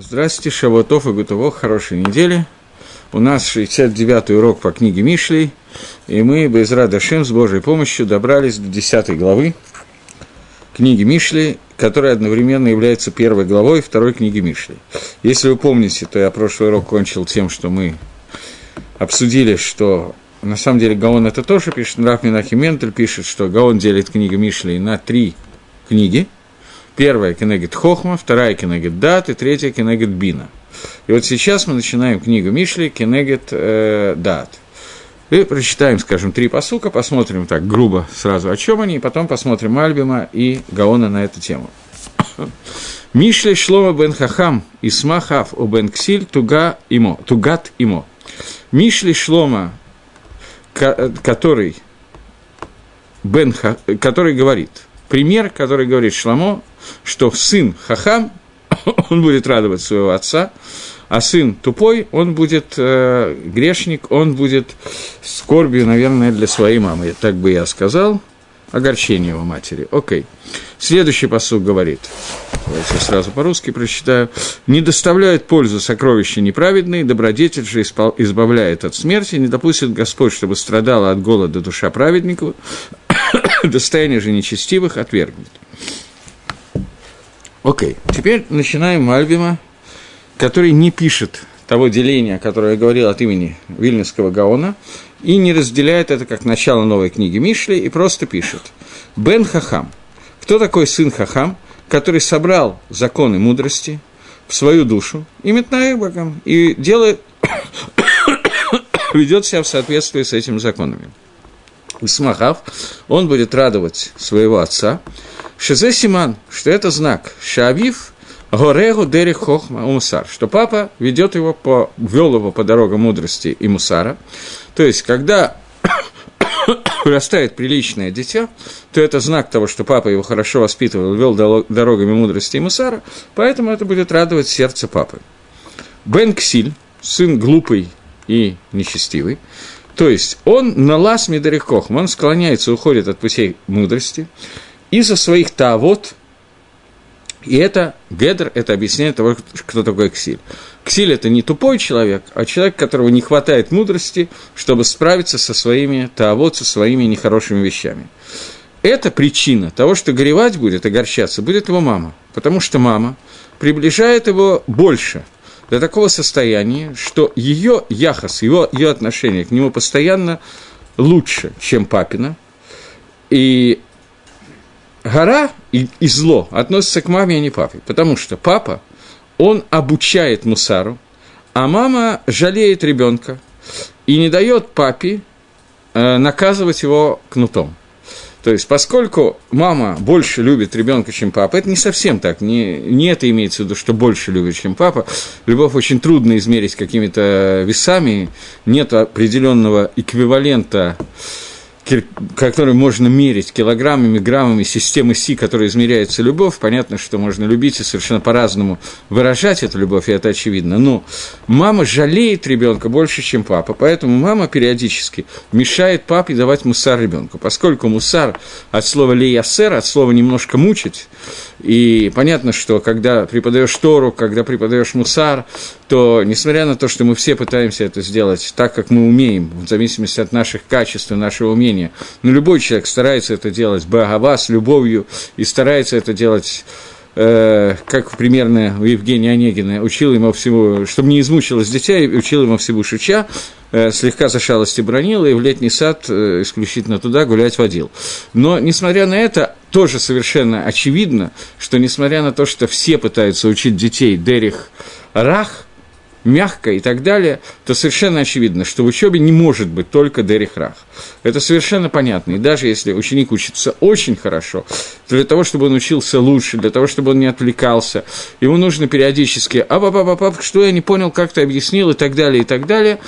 Здравствуйте, Шавотов и Гутово, хорошей недели. У нас 69-й урок по книге Мишлей, и мы, без Радашем, с Божьей помощью добрались до 10 главы книги Мишлей, которая одновременно является первой главой второй книги Мишлей. Если вы помните, то я прошлый урок кончил тем, что мы обсудили, что на самом деле Гаон это тоже пишет, Нрав Минахи Ментель пишет, что Гаон делит книгу Мишлей на три книги – Первая Кенегет Хохма, вторая Кенегет Дат и третья Кенегет Бина. И вот сейчас мы начинаем книгу Мишли Кенегет э, Дат. И прочитаем, скажем, три посука, посмотрим так грубо сразу, о чем они, и потом посмотрим Альбима и Гаона на эту тему. Мишли Шлома бен Хахам и Смахав у бен Ксиль туга имо, тугат имо. Мишли Шлома, который, бен, который говорит, пример, который говорит Шламо, что сын хахам, он будет радовать своего отца, а сын тупой, он будет э, грешник, он будет скорбью, наверное, для своей мамы. Так бы я сказал. Огорчение его матери. Окей. Следующий посуд говорит, давайте сразу по-русски прочитаю, «Не доставляет пользу сокровища неправедные, добродетель же избавляет от смерти, не допустит Господь, чтобы страдала от голода душа праведников, достояние же нечестивых отвергнет». Окей, okay. теперь начинаем Мальбима, который не пишет того деления, которое я говорил от имени Вильнюсского Гаона, и не разделяет это как начало новой книги Мишли, и просто пишет «Бен Хахам». Кто такой сын Хахам, который собрал законы мудрости в свою душу и метнает богом, и делает, ведет себя в соответствии с этими законами. Исмахав, он будет радовать своего отца, Шизе Симан, что это знак. Шавив Горегу Дери Хохма Мусар, что папа ведет его по, вел его по дорогам мудрости и мусара. То есть, когда вырастает приличное дитя, то это знак того, что папа его хорошо воспитывал, вел дорогами мудрости и мусара, поэтому это будет радовать сердце папы. Бен Ксиль, сын глупый и нечестивый, то есть он на лас Медарихохм, он склоняется, уходит от путей мудрости, из-за своих тавод, и это Гедр, это объясняет того, кто такой Ксиль. Ксиль – это не тупой человек, а человек, которого не хватает мудрости, чтобы справиться со своими тавод, со своими нехорошими вещами. Это причина того, что горевать будет, огорчаться будет его мама, потому что мама приближает его больше до такого состояния, что ее яхос, его, ее отношение к нему постоянно лучше, чем папина, и гора и, и зло относятся к маме, а не папе. Потому что папа, он обучает мусару, а мама жалеет ребенка и не дает папе э, наказывать его кнутом. То есть, поскольку мама больше любит ребенка, чем папа, это не совсем так, не, не это имеется в виду, что больше любит, чем папа. Любовь очень трудно измерить какими-то весами, нет определенного эквивалента который можно мерить килограммами, граммами системы Си, которая измеряется любовь, понятно, что можно любить и совершенно по-разному выражать эту любовь, и это очевидно. Но мама жалеет ребенка больше, чем папа, поэтому мама периодически мешает папе давать мусар ребенку, поскольку мусар от слова леясер, от слова немножко мучить, и понятно, что когда преподаешь Тору, когда преподаешь мусар, то, несмотря на то, что мы все пытаемся это сделать так, как мы умеем, в зависимости от наших качеств и нашего умения, но любой человек старается это делать багава, с любовью, и старается это делать э, как примерно у Евгения Онегина, учил ему всего, чтобы не измучилось дитя, учил ему всего шуча, э, слегка за шалости бронил, и в летний сад э, исключительно туда гулять водил. Но, несмотря на это, тоже совершенно очевидно, что, несмотря на то, что все пытаются учить детей Дерих Рах, мягко и так далее, то совершенно очевидно, что в учебе не может быть только Дерихрах. Это совершенно понятно. И даже если ученик учится очень хорошо, то для того, чтобы он учился лучше, для того, чтобы он не отвлекался, ему нужно периодически «а папа, папа, что я не понял, как ты объяснил» и так далее, и так далее.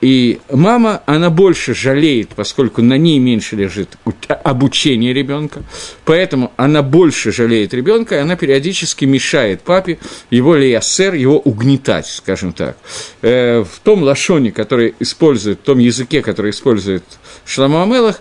И мама, она больше жалеет, поскольку на ней меньше лежит обучение ребенка, поэтому она больше жалеет ребенка, и она периодически мешает папе его лиясер, его угнетать, скажем так. Э, в том лошоне, который использует, в том языке, который использует Шламу Амелах,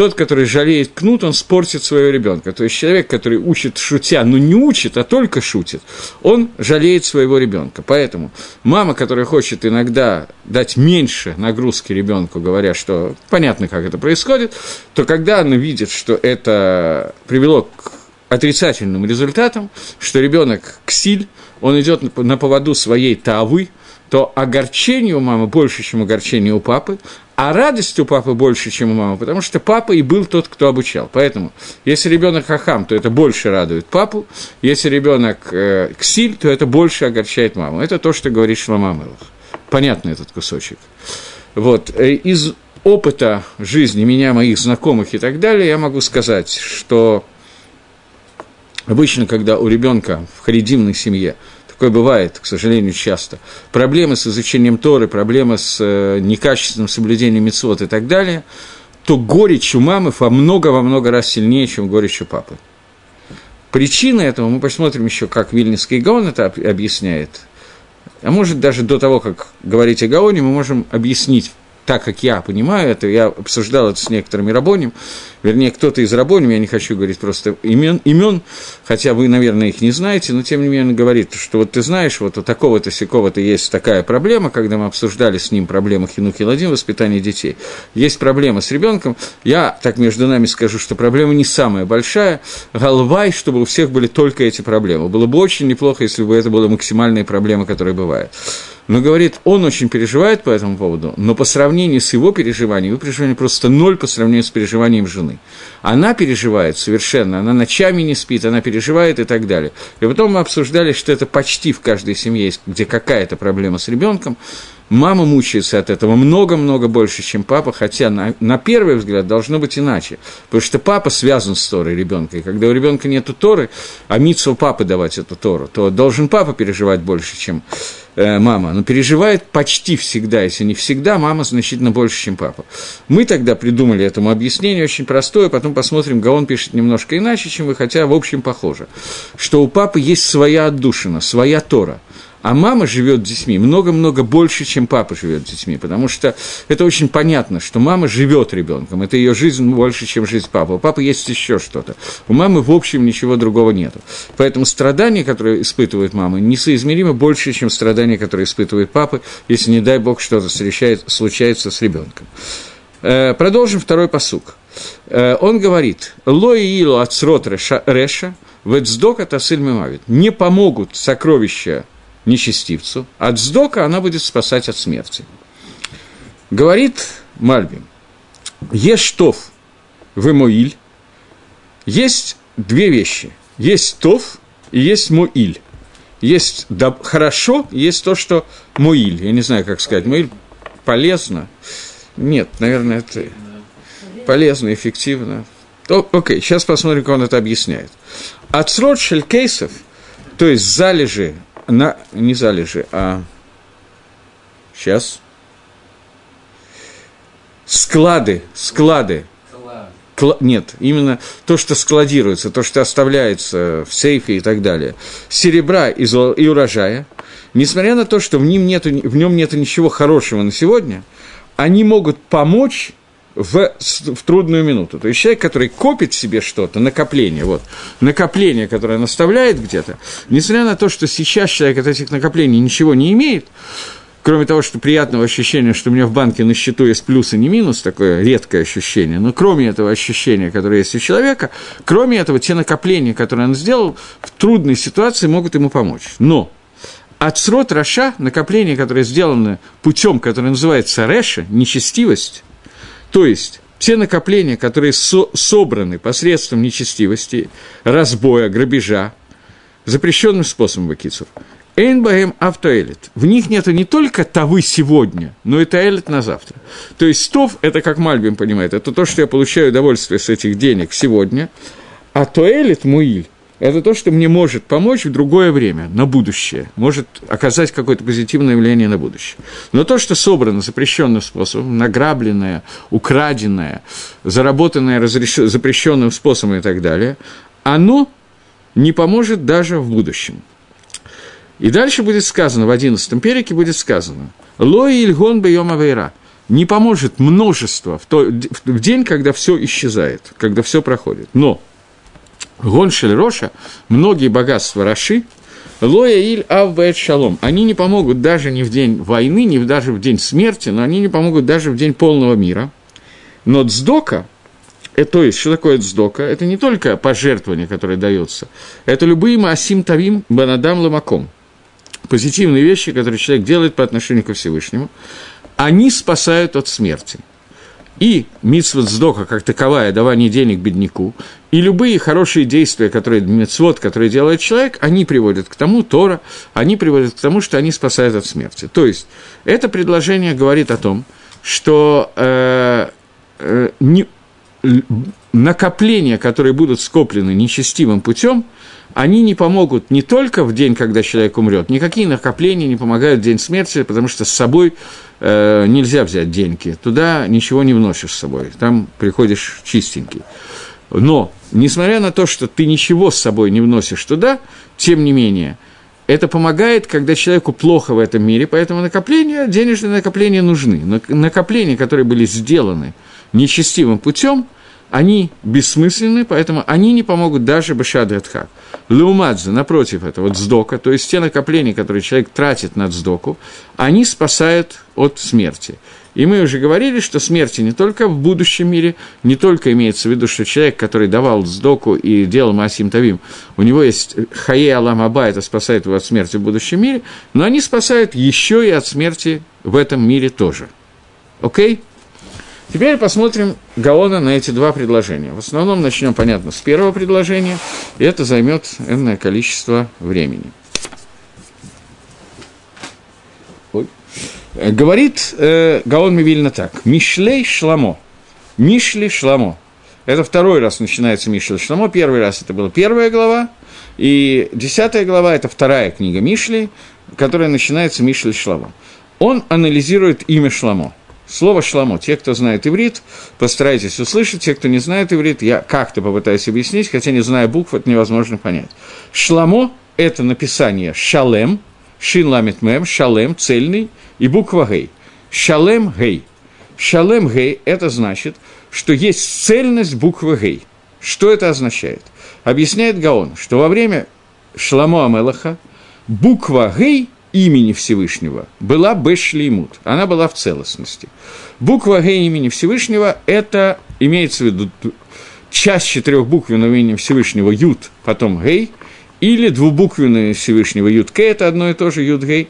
тот, который жалеет кнут, он спортит своего ребенка. То есть человек, который учит шутя, но не учит, а только шутит, он жалеет своего ребенка. Поэтому мама, которая хочет иногда дать меньше нагрузки ребенку, говоря, что понятно, как это происходит, то когда она видит, что это привело к отрицательным результатам, что ребенок ксиль, он идет на поводу своей тавы, то огорчение у мамы больше, чем огорчение у папы, а радость у папы больше, чем у мамы, потому что папа и был тот, кто обучал. Поэтому, если ребенок хахам, то это больше радует папу, если ребенок э, ксиль, то это больше огорчает маму. Это то, что говорит Шламамелах. Понятно этот кусочек. Вот. Э, из опыта жизни меня, моих знакомых и так далее, я могу сказать, что обычно, когда у ребенка в харидимной семье – такое бывает, к сожалению, часто. Проблемы с изучением Торы, проблемы с э, некачественным соблюдением мецвод и так далее, то горечь у мамы во много-во много раз сильнее, чем горечь у папы. Причина этого, мы посмотрим еще, как Вильнинский Гаон это объясняет. А может, даже до того, как говорить о Гаоне, мы можем объяснить так как я понимаю это, я обсуждал это с некоторыми рабонями, вернее, кто-то из рабоним, я не хочу говорить просто имен, имен, хотя вы, наверное, их не знаете, но тем не менее говорит, что вот ты знаешь, вот у такого-то, сякого-то есть такая проблема, когда мы обсуждали с ним проблему хинуки ладин, воспитания детей. Есть проблема с ребенком, я так между нами скажу, что проблема не самая большая, голвай, чтобы у всех были только эти проблемы. Было бы очень неплохо, если бы это была максимальная проблема, которая бывает. Но говорит, он очень переживает по этому поводу, но по сравнению с его переживанием, его переживание просто ноль по сравнению с переживанием жены. Она переживает совершенно, она ночами не спит, она переживает и так далее. И потом мы обсуждали, что это почти в каждой семье есть, где какая-то проблема с ребенком, Мама мучается от этого много-много больше, чем папа, хотя на, на первый взгляд должно быть иначе. Потому что папа связан с Торой ребенка. И когда у ребенка нет Торы, а митсу папы давать эту Тору, то должен папа переживать больше, чем э, мама. Но переживает почти всегда, если не всегда, мама значительно больше, чем папа. Мы тогда придумали этому объяснение очень простое, потом посмотрим, Гаон пишет немножко иначе, чем вы, хотя в общем похоже. Что у папы есть своя отдушина, своя Тора – а мама живет с детьми много-много больше, чем папа живет с детьми, потому что это очень понятно, что мама живет ребенком, это ее жизнь больше, чем жизнь папы. У папы есть еще что-то. У мамы, в общем, ничего другого нет. Поэтому страдания, которые испытывает мама, несоизмеримо больше, чем страдания, которые испытывает папа, если, не дай бог, что-то случается с ребенком. Э, продолжим второй посук. Э, он говорит, «Лои илу ацрот реша, вецдока тасыль мемавит». Не помогут сокровища нечестивцу, от сдока она будет спасать от смерти. Говорит Мальбим, есть тов в Моиль, есть две вещи. Есть тов и есть Моиль. Есть да, хорошо, есть то, что Моиль. Я не знаю, как сказать. Моиль полезно. Нет, наверное, это полезно, эффективно. То, окей, сейчас посмотрим, как он это объясняет. Отсрот шелькейсов, то есть залежи на, не залежи, а сейчас склады, склады. Кла, нет, именно то, что складируется, то, что оставляется в сейфе и так далее. Серебра и, зол, и урожая, несмотря на то, что в, ним нету, в нем нет ничего хорошего на сегодня, они могут помочь в, в трудную минуту. То есть человек, который копит себе что-то, накопление, вот, накопление, которое наставляет где-то, несмотря на то, что сейчас человек от этих накоплений ничего не имеет, кроме того, что приятного ощущения, что у меня в банке на счету есть плюс и не минус, такое редкое ощущение, но кроме этого ощущения, которое есть у человека, кроме этого, те накопления, которые он сделал, в трудной ситуации могут ему помочь. Но Ацрот Раша, накопление, которое сделано путем, который называется Реша, нечестивость, то есть те накопления, которые со собраны посредством нечестивости, разбоя, грабежа, запрещенным способом вакицур, Эйнбаем автоэлит. В них нет не только тавы сегодня, но и таэлит на завтра. То есть тов, это как Мальбим понимает, это то, что я получаю удовольствие с этих денег сегодня, а тоэлит муиль это то, что мне может помочь в другое время, на будущее, может оказать какое-то позитивное влияние на будущее. Но то, что собрано запрещенным способом, награбленное, украденное, заработанное разреш... запрещенным способом и так далее, оно не поможет даже в будущем. И дальше будет сказано, в одиннадцатом перике будет сказано, «Лои ильгон бейом авейра» не поможет множество в, то, в день, когда все исчезает, когда все проходит. Но Гоншель Роша, многие богатства Раши, Лоя Иль Авбаэт Шалом. Они не помогут даже не в день войны, не даже в день смерти, но они не помогут даже в день полного мира. Но Цдока, это, то есть, что такое Цдока? Это не только пожертвование, которое дается, это любые Маасим Тавим Банадам Ламаком. Позитивные вещи, которые человек делает по отношению ко Всевышнему, они спасают от смерти – и митсвот сдока как таковая, давание денег бедняку, и любые хорошие действия, которые, митцвот, которые делает человек, они приводят к тому, Тора, они приводят к тому, что они спасают от смерти. То есть, это предложение говорит о том, что э, э, не, накопления, которые будут скоплены нечестивым путем, они не помогут не только в день, когда человек умрет, никакие накопления не помогают в день смерти, потому что с собой э, нельзя взять деньги, туда ничего не вносишь с собой, там приходишь чистенький. Но, несмотря на то, что ты ничего с собой не вносишь туда, тем не менее, это помогает, когда человеку плохо в этом мире, поэтому накопления, денежные накопления нужны. Но накопления, которые были сделаны нечестивым путем, они бессмысленны, поэтому они не помогут даже Башады Адхак. Леумадзе, напротив этого, дздока, то есть те накопления, которые человек тратит на дздоку, они спасают от смерти. И мы уже говорили, что смерти не только в будущем мире, не только имеется в виду, что человек, который давал сдоку и делал Масим Тавим, у него есть Хае Алам Аба, это спасает его от смерти в будущем мире, но они спасают еще и от смерти в этом мире тоже. Окей? Теперь посмотрим Гаона на эти два предложения. В основном начнем, понятно, с первого предложения, и это займет энное количество времени. Говорит э, Гаон Мивильна так. Мишлей Шламо. Мишли Шламо. Это второй раз начинается Мишли Шламо. Первый раз это была первая глава. И десятая глава – это вторая книга Мишли, которая начинается Мишли Шламо. Он анализирует имя Шламо. Слово «шламо». Те, кто знает иврит, постарайтесь услышать. Те, кто не знает иврит, я как-то попытаюсь объяснить, хотя не зная букв, это невозможно понять. Шламо – это написание «шалем», «шин ламит мем», «шалем», «цельный» и буква «гей». «Шалем гей». «Шалем гей» – это значит, что есть цельность буквы «гей». Что это означает? Объясняет Гаон, что во время Шламо Амелаха буква «гей» – имени Всевышнего была Бешлеймут, она была в целостности. Буква Г имени Всевышнего – это, имеется в виду, часть четырехбуквенного имени Всевышнего Ют, потом Гей, или двубуквенное Всевышнего Ют К, это одно и то же Ют Гей,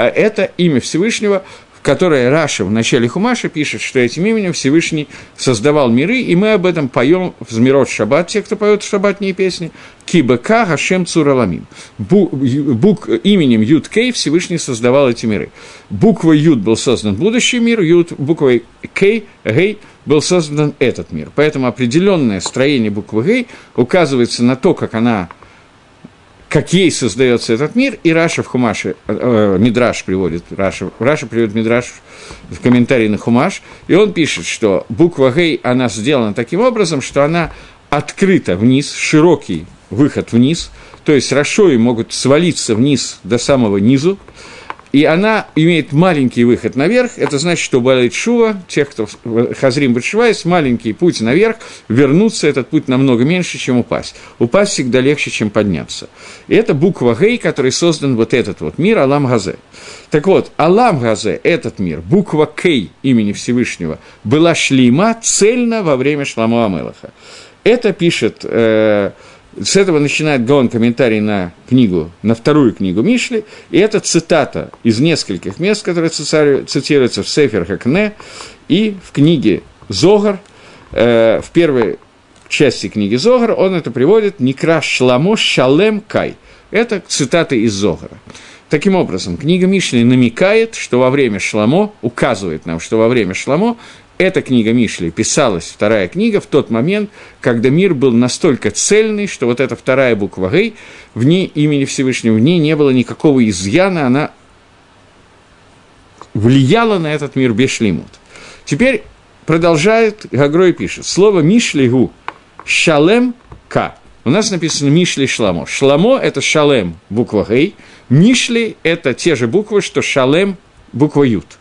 это имя Всевышнего, которое Раша в начале Хумаша пишет, что этим именем Всевышний создавал миры, и мы об этом поем в Змирот Шаббат, те, кто поет шаббатные песни, Кибека Гашем Цураламим. Бук, именем Юд Кей Всевышний создавал эти миры. Буквой Юд был создан будущий мир, Юд, буквой Кей, Гей был создан этот мир. Поэтому определенное строение буквы Гей указывается на то, как она как ей создается этот мир, и Раши в Хумаше, э, Мидраш приводит, Раши, Раши приводит Мидраш в комментарии на Хумаш, и он пишет, что буква Гей, она сделана таким образом, что она открыта вниз, широкий выход вниз, то есть רשעים могут свалиться вниз до самого низу, и она имеет маленький выход наверх, это значит, что בעלי תשובה, тех, кто Хазрим Башива, есть маленький путь наверх, вернуться этот путь намного меньше, чем упасть. Упасть всегда легче, чем подняться. И это буква Гей, который создан вот этот вот мир, Алам Газе. Так вот, Алам Газе, этот мир, буква Кей имени Всевышнего, была шлима цельно во время Шламу Амелаха. Это пишет... Э, с этого начинает Гаон комментарий на книгу, на вторую книгу Мишли, и это цитата из нескольких мест, которые цитируются в Сефер Хакне и в книге Зогар, э, в первой части книги Зогар, он это приводит «Никра шламо шалем кай». Это цитаты из Зогара. Таким образом, книга Мишли намекает, что во время Шламо, указывает нам, что во время Шламо эта книга Мишли писалась, вторая книга, в тот момент, когда мир был настолько цельный, что вот эта вторая буква Гей, в ней имени Всевышнего, в ней не было никакого изъяна, она влияла на этот мир Бешлимут. Теперь продолжает Гагрой пишет, слово Мишлигу шалем ка. У нас написано Мишли Шламо. Шламо – это шалем, буква Гей. Мишли – это те же буквы, что шалем, буква Ют.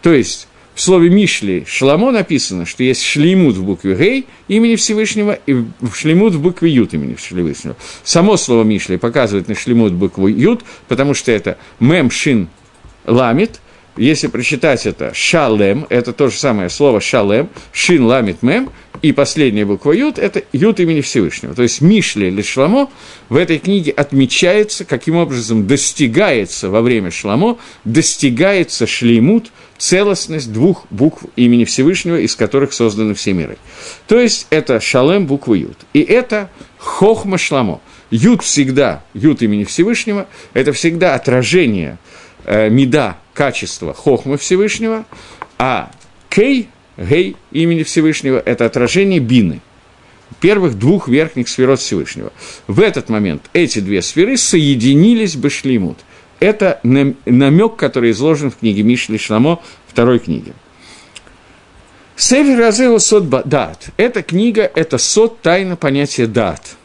То есть, в слове Мишли Шламо написано, что есть шлеймут в букве Гей имени Всевышнего и шлеймут в букве Ют имени Всевышнего. Само слово Мишли показывает на шлеймут букву Ют, потому что это мем шин ламит, если прочитать это шалем, это то же самое слово шалем, шин ламит мем, и последняя буква ют – это ют имени Всевышнего. То есть Мишли или Шламо в этой книге отмечается, каким образом достигается во время Шламо, достигается шлеймут, целостность двух букв имени Всевышнего, из которых созданы все миры. То есть это шалем буква ют. И это хохма шламо. Ют всегда, ют имени Всевышнего, это всегда отражение э, меда, качества хохма Всевышнего, а кей Гей имени Всевышнего – это отражение бины, первых двух верхних сферот Всевышнего. В этот момент эти две сферы соединились бы шлеймут. Это намек, который изложен в книге Мишли Шламо, второй книге. Север Разео Сот Дат. Эта книга – это сот тайна понятия дат.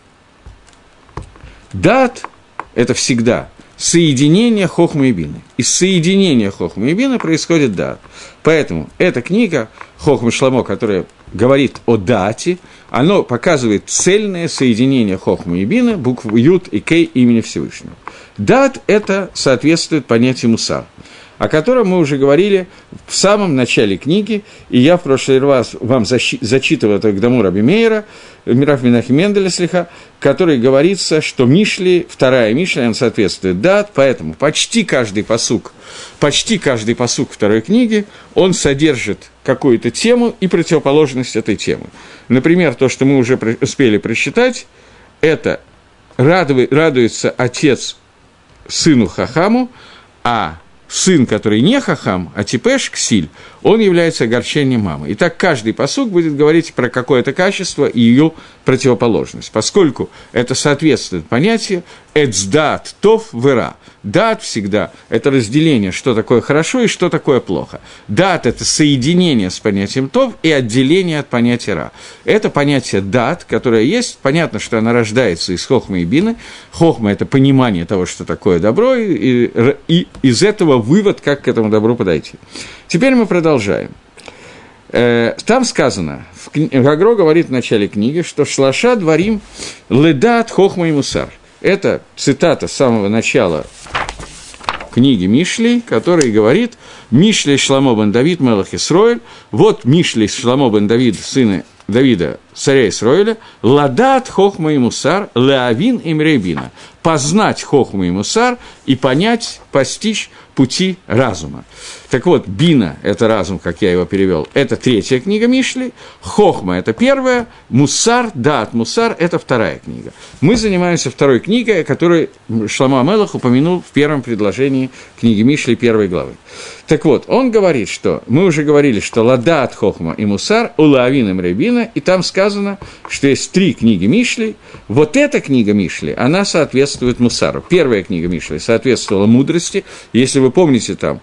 Дат – это всегда соединение Хохма и Бины. Из соединения Хохма и Бины происходит дат. Поэтому эта книга Хохма Шламо, которая говорит о дате, оно показывает цельное соединение Хохма и Бина, букв Ют и Кей имени Всевышнего. Дат – это соответствует понятию Мусар – о котором мы уже говорили в самом начале книги, и я в прошлый раз вам зачитывал это Гдаму Раби Мейера, Мираф Минахи слегка, который говорится, что Мишли, вторая Мишли, она соответствует дат, поэтому почти каждый посук, почти каждый посук второй книги, он содержит какую-то тему и противоположность этой темы. Например, то, что мы уже успели прочитать, это радуется отец сыну Хахаму, а сын, который не хахам, а типеш, ксиль, он является огорчением мамы. И так каждый посук будет говорить про какое-то качество и ее противоположность, поскольку это соответствует понятию «эцдат тов вера». Дат всегда – это разделение, что такое хорошо и что такое плохо. Дат – это соединение с понятием тов и отделение от понятия ра. Это понятие дат, которое есть, понятно, что оно рождается из хохмы и бины. Хохма – это понимание того, что такое добро, и, и из этого вывод, как к этому добру подойти. Теперь мы продолжаем. Э, там сказано, Гагро говорит в начале книги, что «Шлаша дворим ледат хохма и мусар». Это цитата с самого начала книги Мишли, который говорит «Мишли Шламо бен Давид Мелах Исроэль», вот Мишли Шламо бен Давид, сына Давида, царя Исроиля, «Ладат хохма и мусар, леавин им рейбина», познать хохма и мусар и понять, постичь пути разума. Так вот, Бина – это разум, как я его перевел, это третья книга Мишли, Хохма – это первая, Мусар, Дат, Мусар – это вторая книга. Мы занимаемся второй книгой, которую Шлама Мелах упомянул в первом предложении книги Мишли первой главы. Так вот, он говорит, что мы уже говорили, что Ладат, Хохма и Мусар, Улавин и Ребина, и там сказано, что есть три книги Мишли. Вот эта книга Мишли, она соответствует Мусару. Первая книга Мишли соответствовала мудрости. Если вы помните там,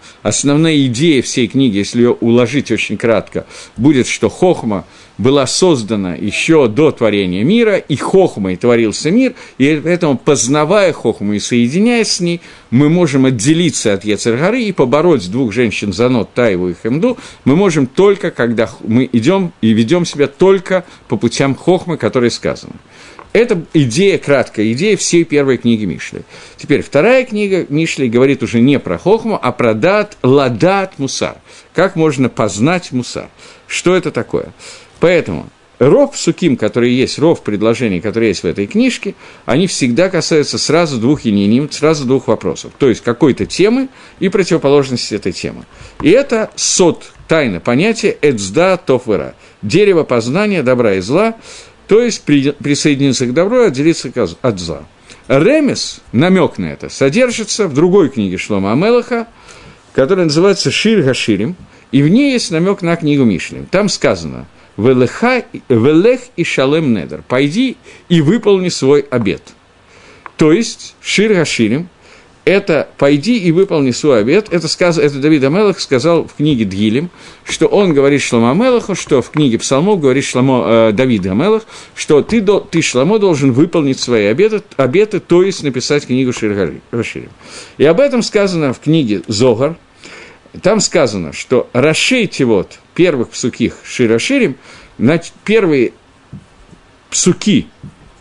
основная идея всей книги, если ее уложить очень кратко, будет, что Хохма – была создана еще до творения мира, и хохмой творился мир, и поэтому, познавая хохму и соединяясь с ней, мы можем отделиться от Ецергары и побороть двух женщин Занот, Таеву и Хемду, мы можем только, когда мы идем и ведем себя только по путям хохмы, которые сказаны. Это идея, краткая идея всей первой книги Мишли. Теперь вторая книга Мишли говорит уже не про хохму, а про дат, ладат мусар. Как можно познать мусар? Что это такое? Поэтому ров суким, которые есть, ров предложений, которые есть в этой книжке, они всегда касаются сразу двух ининим, сразу двух вопросов. То есть какой-то темы и противоположности этой темы. И это сот, тайна понятие эцда тофвера, дерево познания добра и зла, то есть при, присоединиться к добру и отделиться от зла. Ремес, намек на это, содержится в другой книге Шлома Амелаха, которая называется Шир Гаширим, и в ней есть намек на книгу Мишлим. Там сказано – Велех и шалем недер. Пойди и выполни свой обет. То есть, Шир Гаширим, это «пойди и выполни свой обет», это, сказ, это Давид Амелах сказал в книге Дгилем, что он говорит Шламо Амелаху, что в книге Псалмов говорит Шламо, э, Давид Амелах, что ты, до, ты, Шламо, должен выполнить свои обеты, обеты, то есть написать книгу Шир Гаширим. И об этом сказано в книге Зогар, там сказано, что расшейте вот первых псуких Широширим, первые псуки,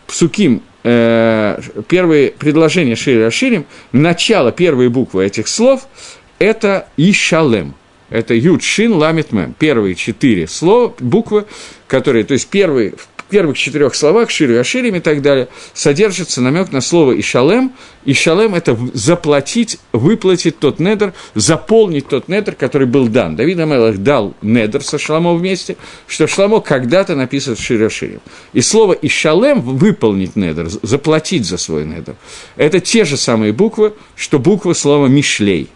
псуким, э, первые предложения Широширим, начало, первые буквы этих слов – это Ишалем – это Юд Шин Ламит Мем. Первые четыре слова, буквы, которые, то есть первые, первых четырех словах, Ширу Аширим и так далее, содержится намек на слово Ишалем. Ишалем – это заплатить, выплатить тот недр, заполнить тот недр, который был дан. Давид Амелах дал недр со Шламо вместе, что Шламо когда-то написано в Ширу Аширим. И слово Ишалем – выполнить недр, заплатить за свой недр. Это те же самые буквы, что буквы слова Мишлей –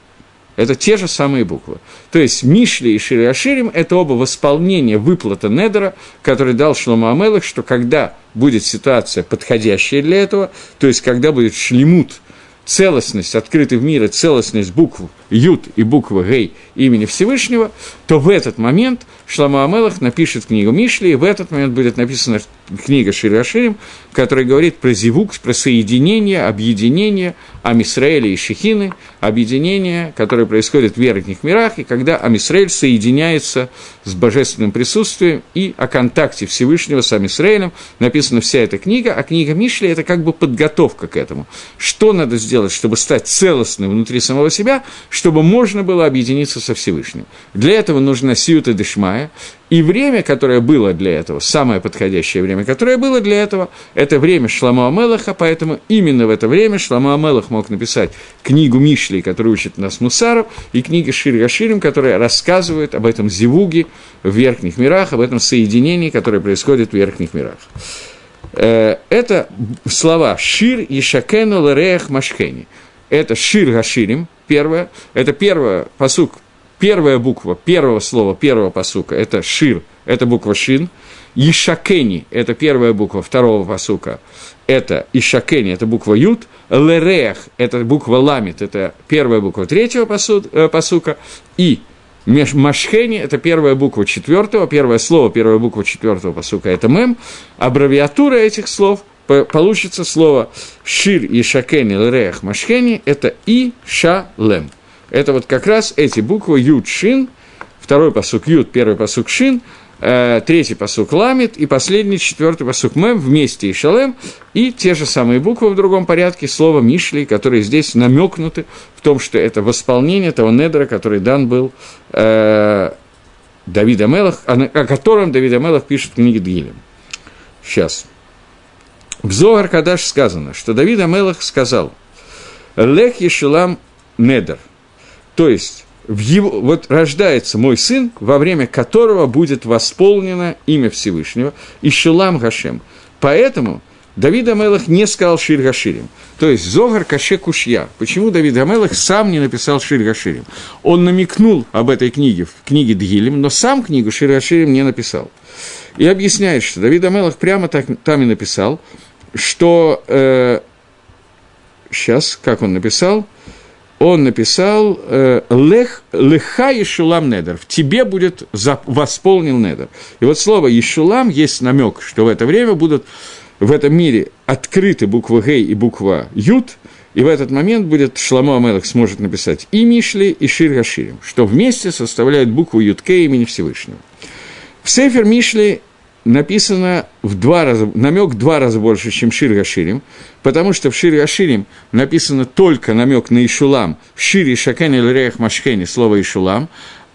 это те же самые буквы. То есть Мишли и Шириаширим – это оба восполнения выплата Недера, который дал Шлома Амелах, что когда будет ситуация подходящая для этого, то есть когда будет шлемут – целостность, открытый в мире целостность букв Ют и буквы Гей имени Всевышнего, то в этот момент Шлама Амелах напишет книгу Мишли, и в этот момент будет написана книга Шираширим, которая говорит про зивук, про соединение, объединение Амисраэля и Шехины, объединение, которое происходит в верхних мирах, и когда Амисраэль соединяется с божественным присутствием и о контакте Всевышнего с Амисраэлем, написана вся эта книга, а книга Мишли – это как бы подготовка к этому. Что надо сделать, чтобы стать целостным внутри самого себя, чтобы можно было объединиться со Всевышним. Для этого нужна сиюта дешмая, и время, которое было для этого, самое подходящее время, которое было для этого, это время Шламу Амелаха, поэтому именно в это время Шламу Амелах мог написать книгу Мишли, которая учит нас Мусаров, и книги Шир Яширим, которые рассказывают об этом зивуге в верхних мирах, об этом соединении, которое происходит в верхних мирах. Э, это слова «шир ешакену лареях машхени». Это «шир гаширим», первое, это первое, посук Первая буква первого слова, первого посука – это «шир», это буква «шин». Ишакени – это первая буква второго посука, это Ишакени, это буква Ют. Лерех – это буква Ламит, это первая буква третьего э, посука. И Машхени – это первая буква четвертого, первое слово, первая буква четвертого посука – это мем. Аббревиатура этих слов получится слово Шир Ишакени Лерех Машхени – это И Ша Лем. Это вот как раз эти буквы Юд Шин, второй посук Юд, первый посук Шин, э, третий посук Ламит и последний, четвертый посук Мем вместе и Шалем, и те же самые буквы в другом порядке, слово Мишли, которые здесь намекнуты в том, что это восполнение того недра, который дан был э, Давида Мелах, о, котором Давид Мелах пишет в книге Дгилем. Сейчас. В Зоар Кадаш сказано, что Давид Амелах сказал, «Лех Ешелам Недер». То есть, в его, вот рождается мой сын, во время которого будет восполнено имя Всевышнего, и Гашем. Поэтому Давид Амелах не сказал Шир Гаширим. То есть Зогар Каше Кушья. Почему Давид Амелах сам не написал Шир Гаширим? Он намекнул об этой книге в книге Дгилем, но сам книгу Шир Гаширим не написал. И объясняет, что Давид Амелах прямо так, там и написал, что... Э, сейчас, как он написал? он написал э, «Лех, «Леха Ешулам Недер» – «В тебе будет восполнен Недер». И вот слово «Ешулам» есть намек, что в это время будут в этом мире открыты буква «Гей» и буква «Ют», и в этот момент будет Шламо Амелах сможет написать и Мишли, и Шир Гаширим, что вместе составляют букву Ютке имени Всевышнего. В Сейфер Мишли написано в два раза, намек два раза больше, чем Шир Гаширим, потому что в Шир Гаширим написано только намек на Ишулам, в Шире Шакен Реях Машхени слово Ишулам,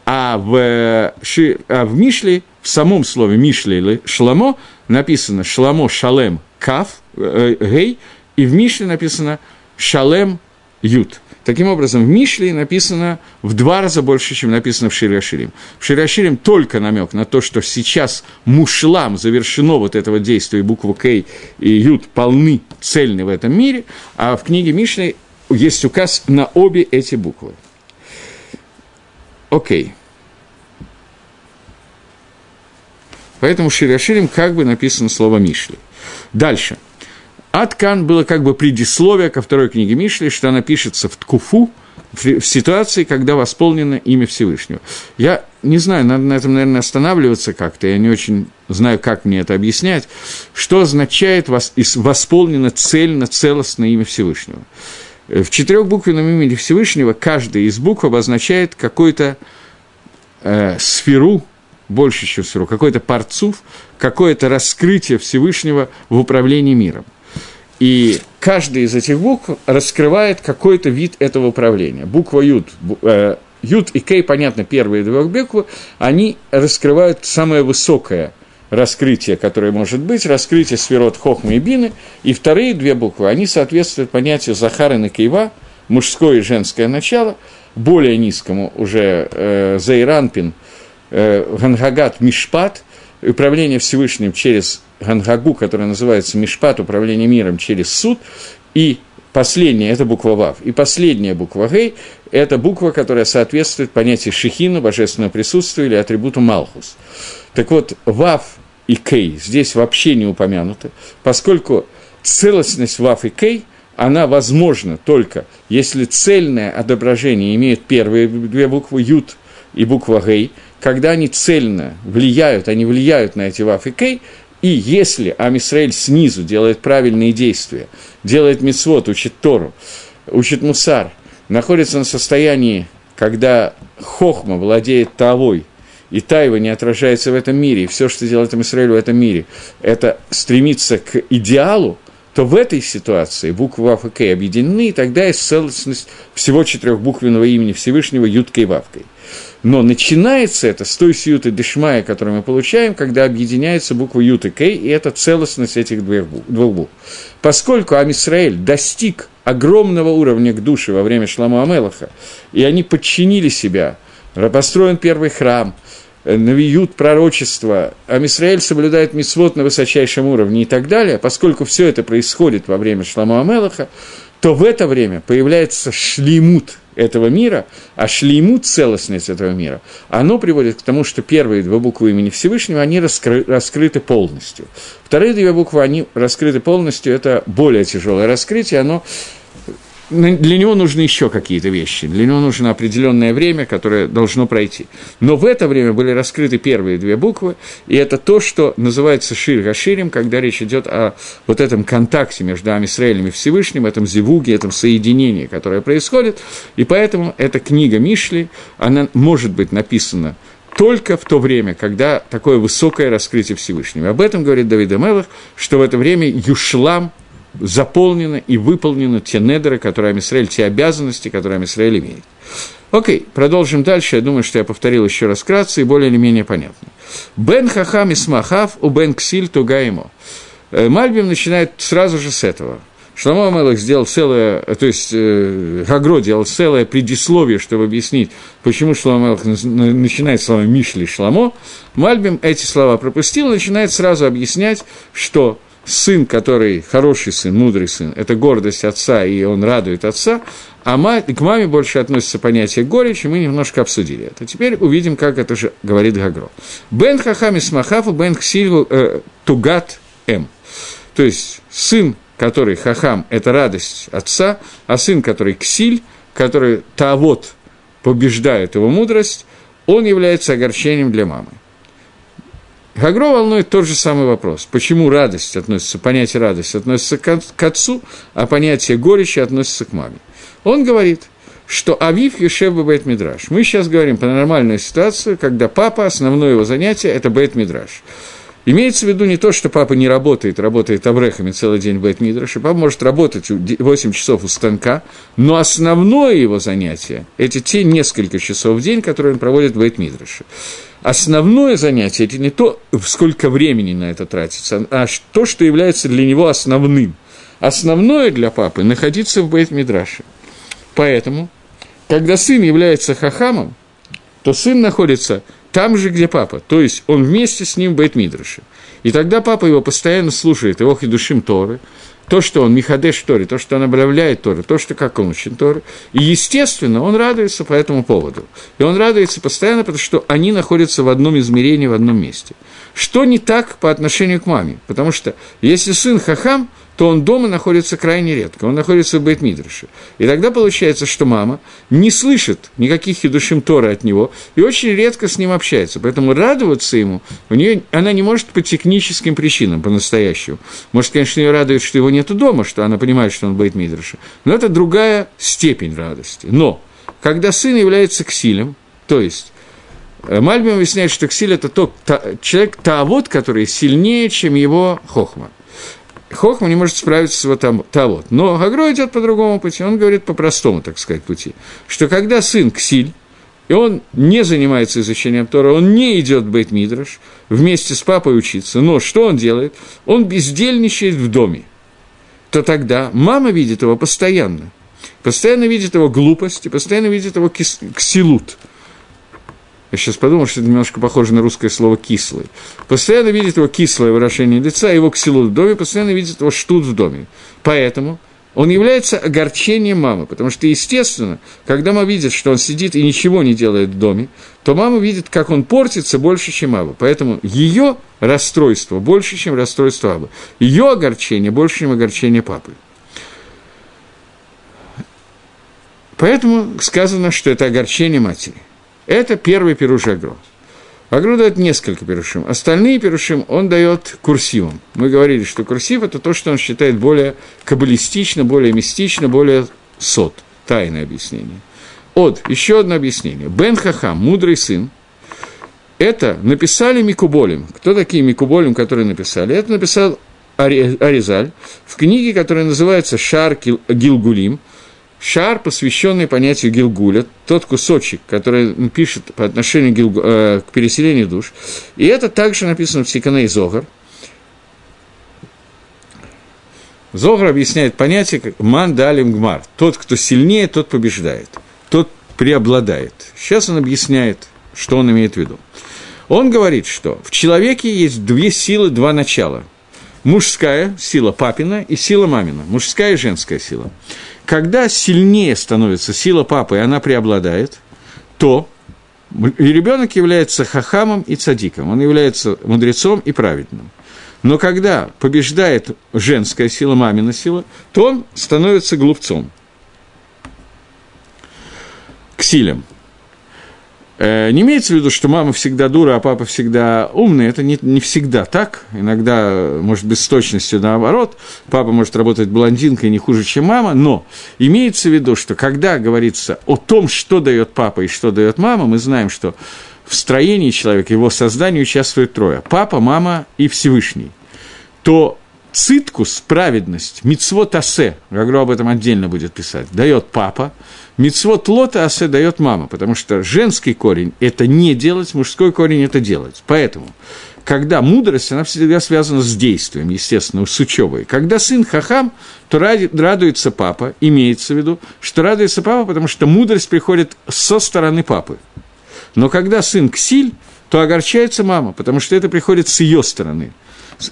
а в, ши, а в Мишле, в самом слове Мишле или Шламо написано Шламо Шалем Кав, э, Гей, и в Мишле написано Шалем Ют. Таким образом, в Мишле написано в два раза больше, чем написано в Шириаширим. В Шириаширим только намек на то, что сейчас мушлам завершено вот этого действия, и буква Кей и Ют полны, цельны в этом мире, а в книге Мишли есть указ на обе эти буквы. Окей. Поэтому Шириаширим как бы написано слово Мишли. Дальше – Аткан было как бы предисловие ко второй книге Мишли, что она пишется в Ткуфу, в ситуации, когда восполнено имя Всевышнего. Я не знаю, надо на этом, наверное, останавливаться как-то, я не очень знаю, как мне это объяснять, что означает восполнено цельно, целостное имя Всевышнего. В четырехбуквенном имени Всевышнего каждая из букв обозначает какую-то э, сферу, больше, чем сферу, какой-то парцув, какое-то раскрытие Всевышнего в управлении миром. И каждая из этих букв раскрывает какой-то вид этого управления. Буква Юд, э, Юд и Кей, понятно, первые две буквы, они раскрывают самое высокое раскрытие, которое может быть, раскрытие сферот Хохма и Бины, и вторые две буквы, они соответствуют понятию Захара и Кейва, мужское и женское начало, более низкому уже э, Зайранпин, э, Гангагат Мишпат, управление Всевышним через Гангагу, которое называется Мишпат, управление миром через суд, и последняя – это буква Вав, и последняя буква Гей – это буква, которая соответствует понятию Шехина, божественного присутствия или атрибуту Малхус. Так вот, Вав и Кей здесь вообще не упомянуты, поскольку целостность Вав и Кей, она возможна только если цельное отображение имеет первые две буквы Ют и буква Гей, когда они цельно влияют, они влияют на эти Вав и Кей, и если Амисраэль снизу делает правильные действия, делает мисвод, учит Тору, учит Мусар, находится на состоянии, когда Хохма владеет Тавой, и Тайва не отражается в этом мире, и все, что делает Израиль в этом мире, это стремиться к идеалу, то в этой ситуации буквы Вав и Кей объединены, и тогда есть целостность всего четырехбуквенного имени Всевышнего Юткой и Вавкой. Но начинается это с той сьюты Дешмая, которую мы получаем, когда объединяются буквы Ют и Кей, и это целостность этих двух букв. Поскольку Амисраэль достиг огромного уровня к душе во время Шламу Амелаха, и они подчинили себя, построен первый храм – навиют пророчество, а Мисраэль соблюдает мисвод на высочайшем уровне и так далее, поскольку все это происходит во время Шламу Амелаха, то в это время появляется шлеймут этого мира, а шлеймут, целостность этого мира, оно приводит к тому, что первые две буквы имени Всевышнего, они раскры, раскрыты полностью. Вторые две буквы, они раскрыты полностью, это более тяжелое раскрытие, оно для него нужны еще какие-то вещи, для него нужно определенное время, которое должно пройти. Но в это время были раскрыты первые две буквы, и это то, что называется Шир Гаширим, когда речь идет о вот этом контакте между Амисраэлем и Всевышним, этом зевуге, этом соединении, которое происходит, и поэтому эта книга Мишли, она может быть написана только в то время, когда такое высокое раскрытие Всевышнего. Об этом говорит Давид Амелах, что в это время Юшлам заполнены и выполнены те недеры, которые Амисраэль, те обязанности, которые Амисраэль имеет. Окей, продолжим дальше. Я думаю, что я повторил еще раз кратко и более или менее понятно. Бен хахам и смахав у бен ксиль тугаимо. Э, Мальбим начинает сразу же с этого. Шламо Амелах сделал целое, то есть э, Гагро делал целое предисловие, чтобы объяснить, почему Шламо Амелах начинает словами Мишли Шламо. Мальбим эти слова пропустил начинает сразу объяснять, что сын, который хороший сын, мудрый сын, это гордость отца, и он радует отца, а мать, к маме больше относится понятие горечи, мы немножко обсудили это. Теперь увидим, как это же говорит Гагро. Бен хахами смахафу, бен ксилу э, тугат м. То есть, сын, который хахам, это радость отца, а сын, который ксиль, который тавод побеждает его мудрость, он является огорчением для мамы. Гагро волнует тот же самый вопрос. Почему радость относится, понятие радости относится к отцу, а понятие горечи относится к маме? Он говорит, что Авив Ешев Бейт Мидраш. Мы сейчас говорим про нормальную ситуацию, когда папа, основное его занятие – это Бейт Мидраш. Имеется в виду не то, что папа не работает, работает обрехами целый день в Бейт Мидраше. Папа может работать 8 часов у станка, но основное его занятие – это те несколько часов в день, которые он проводит в Бейт Мидраше основное занятие – это не то, сколько времени на это тратится, а то, что является для него основным. Основное для папы – находиться в Бейт-Мидраше. Поэтому, когда сын является хахамом, то сын находится там же, где папа, то есть он вместе с ним в Бейт-Мидраше. И тогда папа его постоянно слушает, его хидушим Торы, то, что он Михадеш Торе, то, что он обравляет Торы, то, что как он учит Торы. И, естественно, он радуется по этому поводу. И он радуется постоянно, потому что они находятся в одном измерении, в одном месте. Что не так по отношению к маме? Потому что если сын хахам, то он дома находится крайне редко, он находится в Бейтмидрше. И тогда получается, что мама не слышит никаких хидушим Тора от него и очень редко с ним общается. Поэтому радоваться ему у нее, она не может по техническим причинам, по-настоящему. Может, конечно, ее радует, что его нет дома, что она понимает, что он в Бейтмидрше, но это другая степень радости. Но когда сын является ксилем, то есть э, Мальбим объясняет, что ксиль – это тот та, человек, тавод, который сильнее, чем его хохма – Хохма не может справиться с его там, того. Но Гагро идет по другому пути, он говорит по простому, так сказать, пути, что когда сын Ксиль, и он не занимается изучением Тора, он не идет в бейт Мидраш вместе с папой учиться, но что он делает? Он бездельничает в доме. То тогда мама видит его постоянно. Постоянно видит его глупость и постоянно видит его ксилут – я сейчас подумал, что это немножко похоже на русское слово «кислый». Постоянно видит его кислое выражение лица, его ксилут в доме, постоянно видит его штут в доме. Поэтому он является огорчением мамы, потому что, естественно, когда мама видит, что он сидит и ничего не делает в доме, то мама видит, как он портится больше, чем мама. Поэтому ее расстройство больше, чем расстройство мамы. Ее огорчение больше, чем огорчение папы. Поэтому сказано, что это огорчение матери – это первый пируш Агро. Агро дает несколько пирушим. Остальные пирушим он дает курсивом. Мы говорили, что курсив – это то, что он считает более каббалистично, более мистично, более сот. Тайное объяснение. От, еще одно объяснение. Бен Хахам, мудрый сын, это написали Микуболем. Кто такие Микуболем, которые написали? Это написал Аризаль в книге, которая называется «Шар Гилгулим», Шар, посвященный понятию Гилгуля, тот кусочек, который он пишет по отношению Гилгу, э, к переселению душ. И это также написано в Сикане и Зогар. Зогар объясняет понятие как «ман гмар». Тот, кто сильнее, тот побеждает, тот преобладает. Сейчас он объясняет, что он имеет в виду. Он говорит, что в человеке есть две силы, два начала. Мужская сила папина и сила мамина. Мужская и женская сила. Когда сильнее становится сила папы, и она преобладает, то ребенок является хахамом и цадиком, он является мудрецом и праведным. Но когда побеждает женская сила, мамина сила, то он становится глупцом, ксилем. Э, не имеется в виду, что мама всегда дура, а папа всегда умный. Это не, не всегда так. Иногда, может быть, с точностью наоборот. Папа может работать блондинкой не хуже, чем мама. Но имеется в виду, что когда говорится о том, что дает папа и что дает мама, мы знаем, что в строении человека, его создании участвуют трое. Папа, мама и Всевышний. То циткус, праведность, мицвот асе, Гагро об этом отдельно будет писать, дает папа, мицвот лота асе дает мама, потому что женский корень – это не делать, мужской корень – это делать. Поэтому, когда мудрость, она всегда связана с действием, естественно, с учебой. Когда сын хахам, то радуется папа, имеется в виду, что радуется папа, потому что мудрость приходит со стороны папы. Но когда сын ксиль, то огорчается мама, потому что это приходит с ее стороны –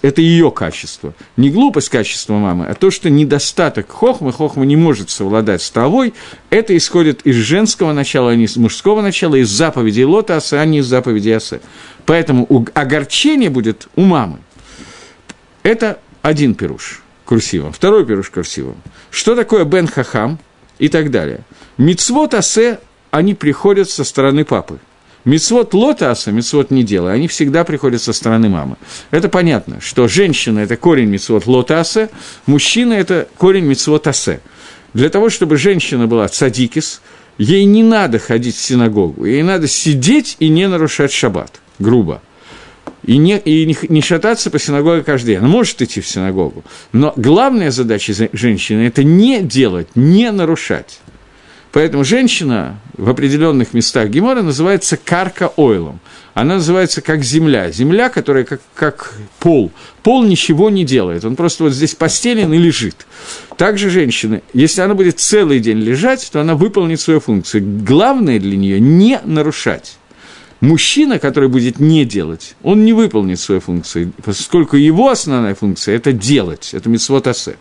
это ее качество. Не глупость качества мамы, а то, что недостаток хохмы, хохма не может совладать с травой, это исходит из женского начала, а не из мужского начала, из заповедей Лота Асы, а не из заповедей Асы. Поэтому огорчение будет у мамы. Это один пируш курсивом, второй пируш курсивом. Что такое Бен Хахам и так далее. Мицвод Асе, они приходят со стороны папы – Мецвод лотаса, мецвод не делай, они всегда приходят со стороны мамы. Это понятно, что женщина – это корень мецвод лотаса, мужчина – это корень мецвод асе. Для того, чтобы женщина была цадикис, ей не надо ходить в синагогу, ей надо сидеть и не нарушать шаббат, грубо. И, не, и не, шататься по синагоге каждый день. Она может идти в синагогу, но главная задача женщины – это не делать, не нарушать. Поэтому женщина в определенных местах Гемора называется карка ойлом. Она называется как земля. Земля, которая как, как пол. Пол ничего не делает. Он просто вот здесь постелен и лежит. Также женщина, если она будет целый день лежать, то она выполнит свою функцию. Главное для нее не нарушать. Мужчина, который будет не делать, он не выполнит свою функцию, поскольку его основная функция – это делать, это митцвот асе.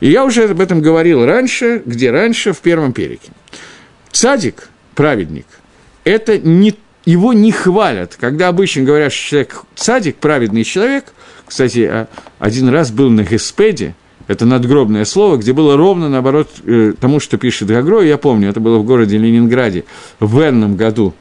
И я уже об этом говорил раньше, где раньше, в первом перике. Цадик, праведник, это не, его не хвалят. Когда обычно говорят, что человек цадик, праведный человек, Кстати, а, один раз был на Геспеде, это надгробное слово, где было ровно наоборот э, тому, что пишет Гагро, я помню, это было в городе Ленинграде в энном году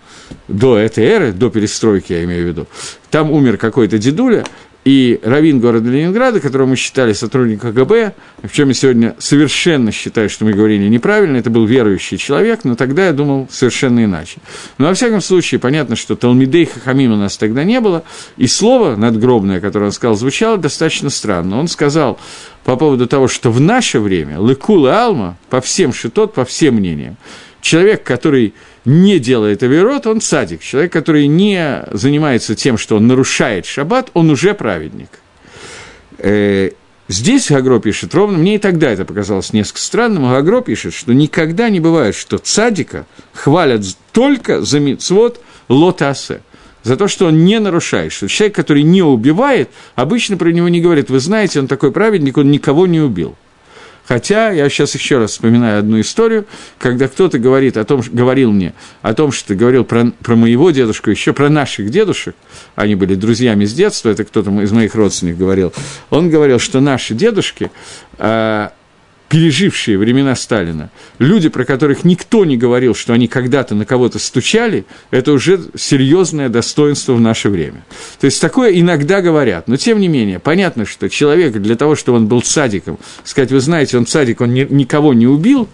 до этой эры, до перестройки, я имею в виду. Там умер какой-то дедуля, и раввин города Ленинграда, которого мы считали сотрудником КГБ, в чем я сегодня совершенно считаю, что мы говорили неправильно, это был верующий человек, но тогда я думал совершенно иначе. Но во всяком случае, понятно, что Талмидей Хахамим у нас тогда не было, и слово надгробное, которое он сказал, звучало достаточно странно. Он сказал по поводу того, что в наше время Лекул и Алма, по всем шитот, по всем мнениям, человек, который не делает авирот, он садик. Человек, который не занимается тем, что он нарушает шаббат, он уже праведник. Э, здесь Гагро пишет ровно, мне и тогда это показалось несколько странным, Гагро пишет, что никогда не бывает, что цадика хвалят только за мицвод лотасе, за то, что он не нарушает, что человек, который не убивает, обычно про него не говорит, вы знаете, он такой праведник, он никого не убил – Хотя я сейчас еще раз вспоминаю одну историю, когда кто-то говорит о том, говорил мне о том, что ты говорил про, про моего дедушку, еще про наших дедушек, они были друзьями с детства, это кто-то из моих родственников говорил, он говорил, что наши дедушки, а, пережившие времена Сталина, люди, про которых никто не говорил, что они когда-то на кого-то стучали, это уже серьезное достоинство в наше время. То есть такое иногда говорят, но тем не менее, понятно, что человек для того, чтобы он был садиком, сказать, вы знаете, он садик, он ни, никого не убил,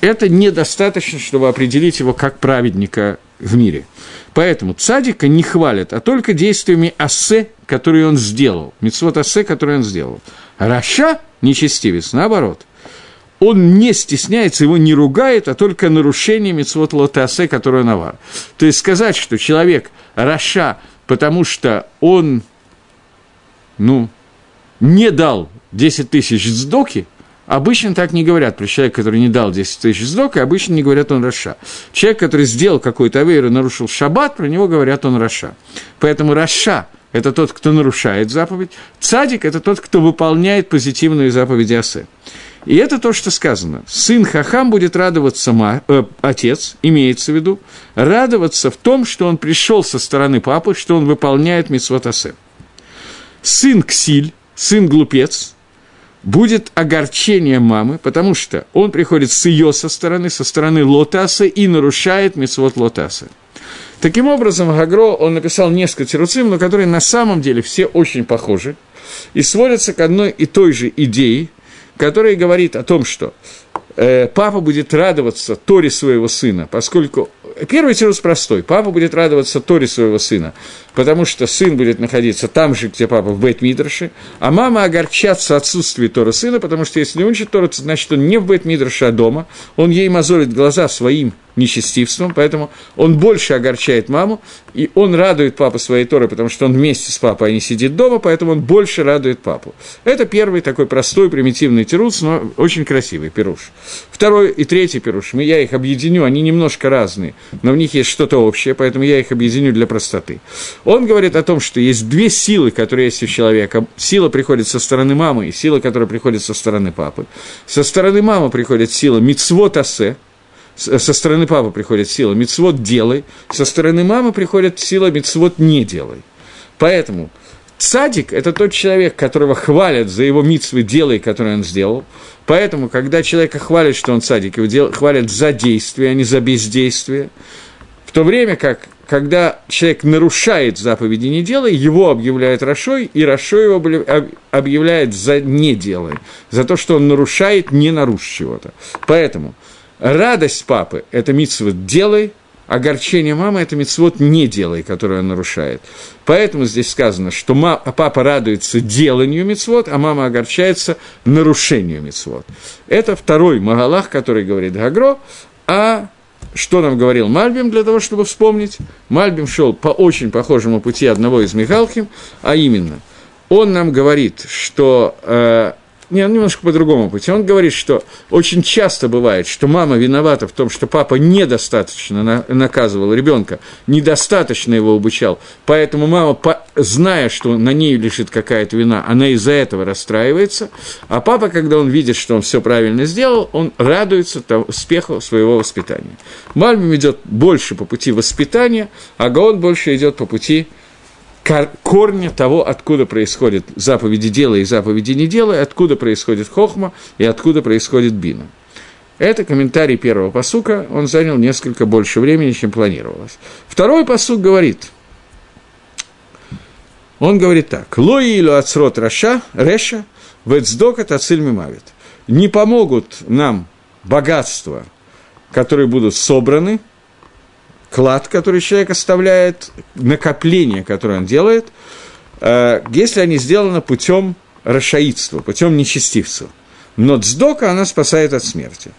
это недостаточно, чтобы определить его как праведника в мире. Поэтому цадика не хвалят, а только действиями ассе, которые он сделал, мецвод ассе, который он сделал. רשע – нечестивец, наоборот – он не стесняется, его не ругает, а только нарушение מצוות לא תעשה, которое עבירה. То есть сказать, что человек רשע, потому что он, ну, не дал 10 тысяч צדקה, Обычно так не говорят про человека, который не дал 10 тысяч צדקה, и обычно не говорят он רשע. Человек, который сделал какой-то עבירה и нарушил шаббат, про него говорят он רשע. Поэтому Раша – это тот, кто нарушает заповедь, цадик – это тот, кто выполняет позитивные заповеди Асе. И это то, что сказано. Сын Хахам будет радоваться, ма, э, отец, имеется в виду, радоваться в том, что он пришел со стороны папы, что он выполняет митцвот Асе. Сын Ксиль, сын глупец, будет огорчение мамы, потому что он приходит с ее со стороны, со стороны Лотаса и нарушает митцвот Лотаса. Таким образом, Гагро, он написал несколько тируцим, но которые на самом деле все очень похожи и сводятся к одной и той же идее – который говорит о том, что э, папа будет радоваться Торе своего сына, поскольку первый тирус простой. Папа будет радоваться Торе своего сына, потому что сын будет находиться там же, где папа, в бейт мидрше а мама огорчаться отсутствие Торы сына, потому что если не учит Тору, значит, он не в бейт мидрше а дома, он ей мозолит глаза своим нечестивством, поэтому он больше огорчает маму, и он радует папу своей Торой, потому что он вместе с папой, а не сидит дома, поэтому он больше радует папу. Это первый такой простой, примитивный тирус, но очень красивый пируш. Второй и третий пируш, я их объединю, они немножко разные, но в них есть что-то общее, поэтому я их объединю для простоты. Он говорит о том, что есть две силы, которые есть у человека. Сила приходит со стороны мамы и сила, которая приходит со стороны папы. Со стороны мамы приходит сила мицвот асе, со стороны папы приходит сила «мицвод делай», со стороны мамы приходит сила «мицвод не делай». Поэтому цадик – это тот человек, которого хвалят за его мицвы делай, которые он сделал. Поэтому, когда человека хвалят, что он цадик, его дел, хвалят за действие, а не за бездействие. В то время как, когда человек нарушает заповеди «не делай», его объявляют Рашой, и Рашой его объявляет за «не делай», за то, что он нарушает, не нарушив чего-то. Поэтому – Радость папы – это митцвот «делай», огорчение мамы – это митцвот «не делай», которую он нарушает. Поэтому здесь сказано, что папа радуется деланию мицвод, а мама огорчается нарушению мицвод. Это второй Магалах, который говорит Гагро, а что нам говорил Мальбим для того, чтобы вспомнить? Мальбим шел по очень похожему пути одного из Михалхим, а именно, он нам говорит, что э, не, он немножко по другому пути. Он говорит, что очень часто бывает, что мама виновата в том, что папа недостаточно на, наказывал ребенка, недостаточно его обучал. Поэтому мама, по, зная, что на ней лежит какая-то вина, она из-за этого расстраивается. А папа, когда он видит, что он все правильно сделал, он радуется тому, успеху своего воспитания. Мальбим идет больше по пути воспитания, а Гаон больше идет по пути корня того, откуда происходит заповеди делай и заповеди не делай, откуда происходит хохма и откуда происходит бина. Это комментарий первого посука, он занял несколько больше времени, чем планировалось. Второй посук говорит, он говорит так, «Лои илю ацрот раша, реша, вецдока тациль мимавит». Не помогут нам богатства, которые будут собраны – клад, который человек оставляет, накопление, которое он делает, э, если они сделаны путем расшаидства, путем нечестивства. Но дздока она спасает от смерти.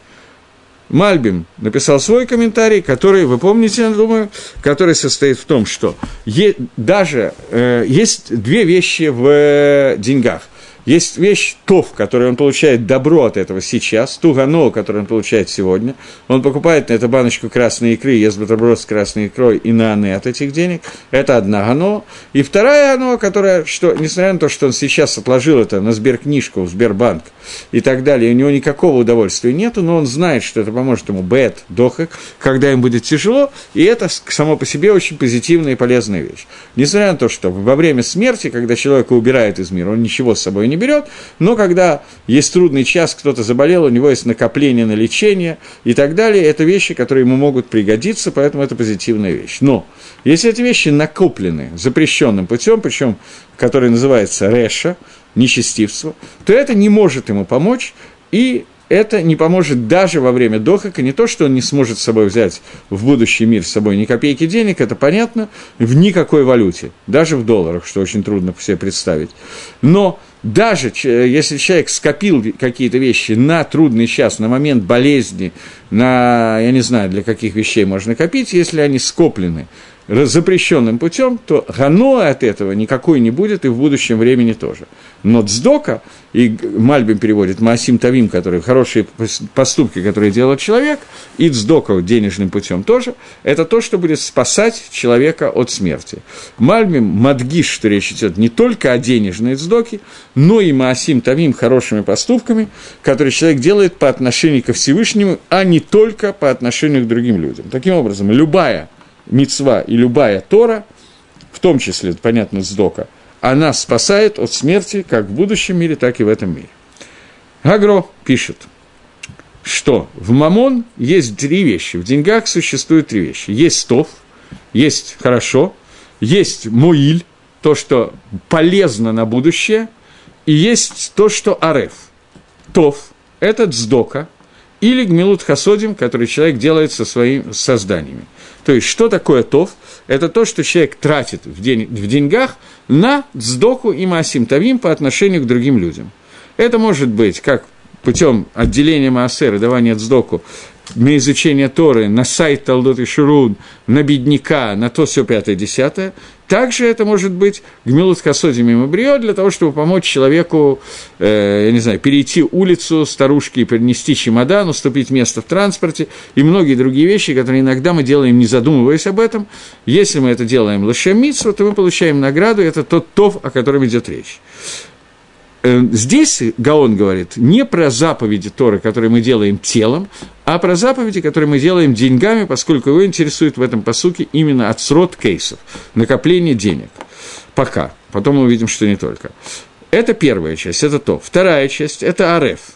Мальбим написал свой комментарий, который, вы помните, я думаю, который состоит в том, что е- даже э, есть две вещи в э, деньгах. Есть вещь ТОВ, которую он получает добро от этого сейчас, ту гано, которую он получает сегодня. Он покупает на эту баночку красной икры, ест бутерброд с красной икрой и на аны от этих денег. Это одна гано. И вторая гано, которая, что, несмотря на то, что он сейчас отложил это на сберкнижку в Сбербанк и так далее, у него никакого удовольствия нету, но он знает, что это поможет ему бет, дохак, когда им будет тяжело, и это само по себе очень позитивная и полезная вещь. Несмотря на то, что во время смерти, когда человека убирают из мира, он ничего с собой не не берет, но когда есть трудный час, кто-то заболел, у него есть накопление на лечение и так далее, это вещи, которые ему могут пригодиться, поэтому это позитивная вещь. Но если эти вещи накоплены запрещенным путем, причем который называется реша, нечестивство, то это не может ему помочь, и это не поможет даже во время дохака, не то, что он не сможет с собой взять в будущий мир с собой ни копейки денег, это понятно, в никакой валюте, даже в долларах, что очень трудно себе представить. Но даже если человек скопил какие-то вещи на трудный час, на момент болезни, на, я не знаю, для каких вещей можно копить, если они скоплены запрещенным путем, то гано от этого никакой не будет и в будущем времени тоже. Но дздока, и Мальбим переводит Маасим Тавим, которые хорошие поступки, которые делает человек, и дздока денежным путем тоже, это то, что будет спасать человека от смерти. Мальбим Мадгиш, что речь идет не только о денежной дздоке, но и Маасим Тавим хорошими поступками, которые человек делает по отношению ко Всевышнему, а не только по отношению к другим людям. Таким образом, любая мецва и любая Тора, в том числе, понятно, сдока, она спасает от смерти как в будущем мире, так и в этом мире. Гагро пишет, что в Мамон есть три вещи. В деньгах существуют три вещи. Есть тов, есть хорошо, есть муиль, то, что полезно на будущее, и есть то, что ареф. Тов – это дздока, или гмилут хасодим, который человек делает со своими созданиями. То есть, что такое тов? Это то, что человек тратит в, день, в деньгах на сдоку и маасим тавим по отношению к другим людям. Это может быть как путем отделения Маасера, давания сдоку на изучение Торы, на сайт Талдот и Шурун, на бедняка, на то все пятое, десятое. Также это может быть гмилут касодим и мабрио для того, чтобы помочь человеку, э, я не знаю, перейти улицу старушки и перенести чемодан, уступить место в транспорте и многие другие вещи, которые иногда мы делаем, не задумываясь об этом. Если мы это делаем лошем митсу, то мы получаем награду, это тот тов, о котором идет речь. Э, здесь Гаон говорит не про заповеди Торы, которые мы делаем телом, а про заповеди, которые мы делаем деньгами, поскольку его интересует в этом посуке именно отсрот кейсов, накопление денег. Пока. Потом мы увидим, что не только. Это первая часть, это то. Вторая часть – это ареф.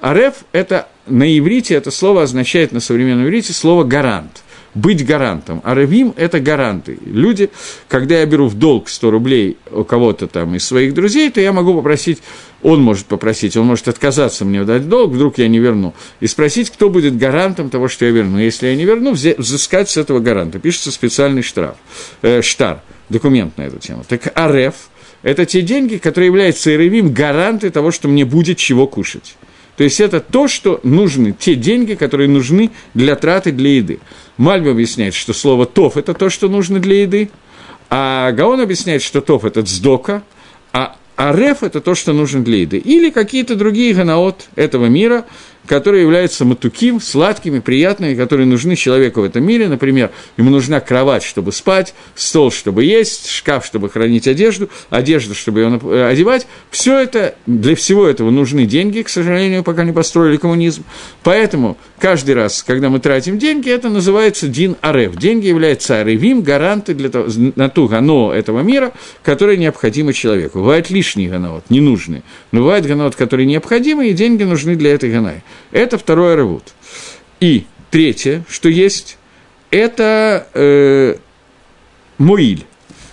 Ареф – это на иврите, это слово означает на современном иврите слово «гарант» быть гарантом. А равим – это гаранты. Люди, когда я беру в долг 100 рублей у кого-то там из своих друзей, то я могу попросить, он может попросить, он может отказаться мне дать долг, вдруг я не верну, и спросить, кто будет гарантом того, что я верну. Если я не верну, взыскать с этого гаранта. Пишется специальный штраф, э, штар, документ на эту тему. Так АРФ – это те деньги, которые являются ИРВИМ гаранты того, что мне будет чего кушать. То есть это то, что нужны, те деньги, которые нужны для траты, для еды. Мальбим объясняет, что слово «тов» – это то, что нужно для еды, а Гаон объясняет, что «тов» – это «цдока», а ареф – это то, что нужно для еды. Или какие-то другие ганаот этого мира, которые являются матуким, сладкими, приятными, которые нужны человеку в этом мире. Например, ему нужна кровать, чтобы спать, стол, чтобы есть, шкаф, чтобы хранить одежду, одежда, чтобы ее э, одевать. Все это, для всего этого нужны деньги, к сожалению, пока не построили коммунизм. Поэтому каждый раз, когда мы тратим деньги, это называется дин арев. Деньги являются аревим, гаранты для того, на ту гано этого мира, которое необходимо человеку. Бывает лишний ганаот, ненужный. Но бывает ганаот, который необходимый, и деньги нужны для этой ганай. Это второй аревут. И третье, что есть, это э, муиль.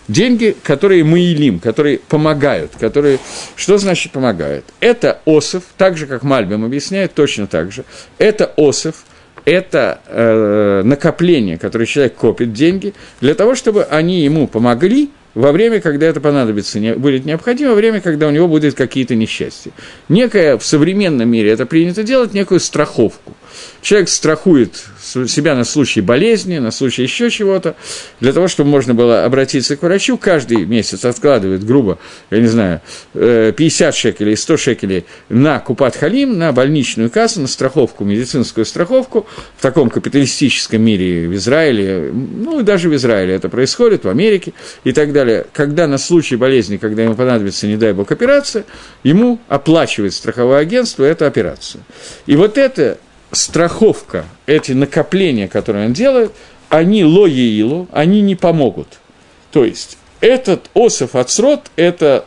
Деньги, которые мы илим, которые помогают, которые... Что значит помогают? Это осов, так же, как Мальбим объясняет, точно так же. Это осов, это э, накопление, которое человек копит деньги, для того, чтобы они ему помогли во время, когда это понадобится, не, будет необходимо, во время, когда у него будут какие-то несчастья. Некое в современном мире это принято делать, некую страховку. Человек страхует себя на случай болезни, на случай еще чего-то, для того, чтобы можно было обратиться к врачу, каждый месяц откладывает, грубо, я не знаю, 50 э, шекелей, 100 шекелей на Купат Халим, на больничную кассу, на страховку, медицинскую страховку, в таком капиталистическом мире в Израиле, ну и даже в Израиле это происходит, в Америке и так далее, когда на случай болезни, когда ему понадобится, не дай бог, операция, ему оплачивает страховое агентство эту операцию. И вот это страховка, эти накопления, которые он делает, они лоеилу, они не помогут. То есть, этот осов ацрот – это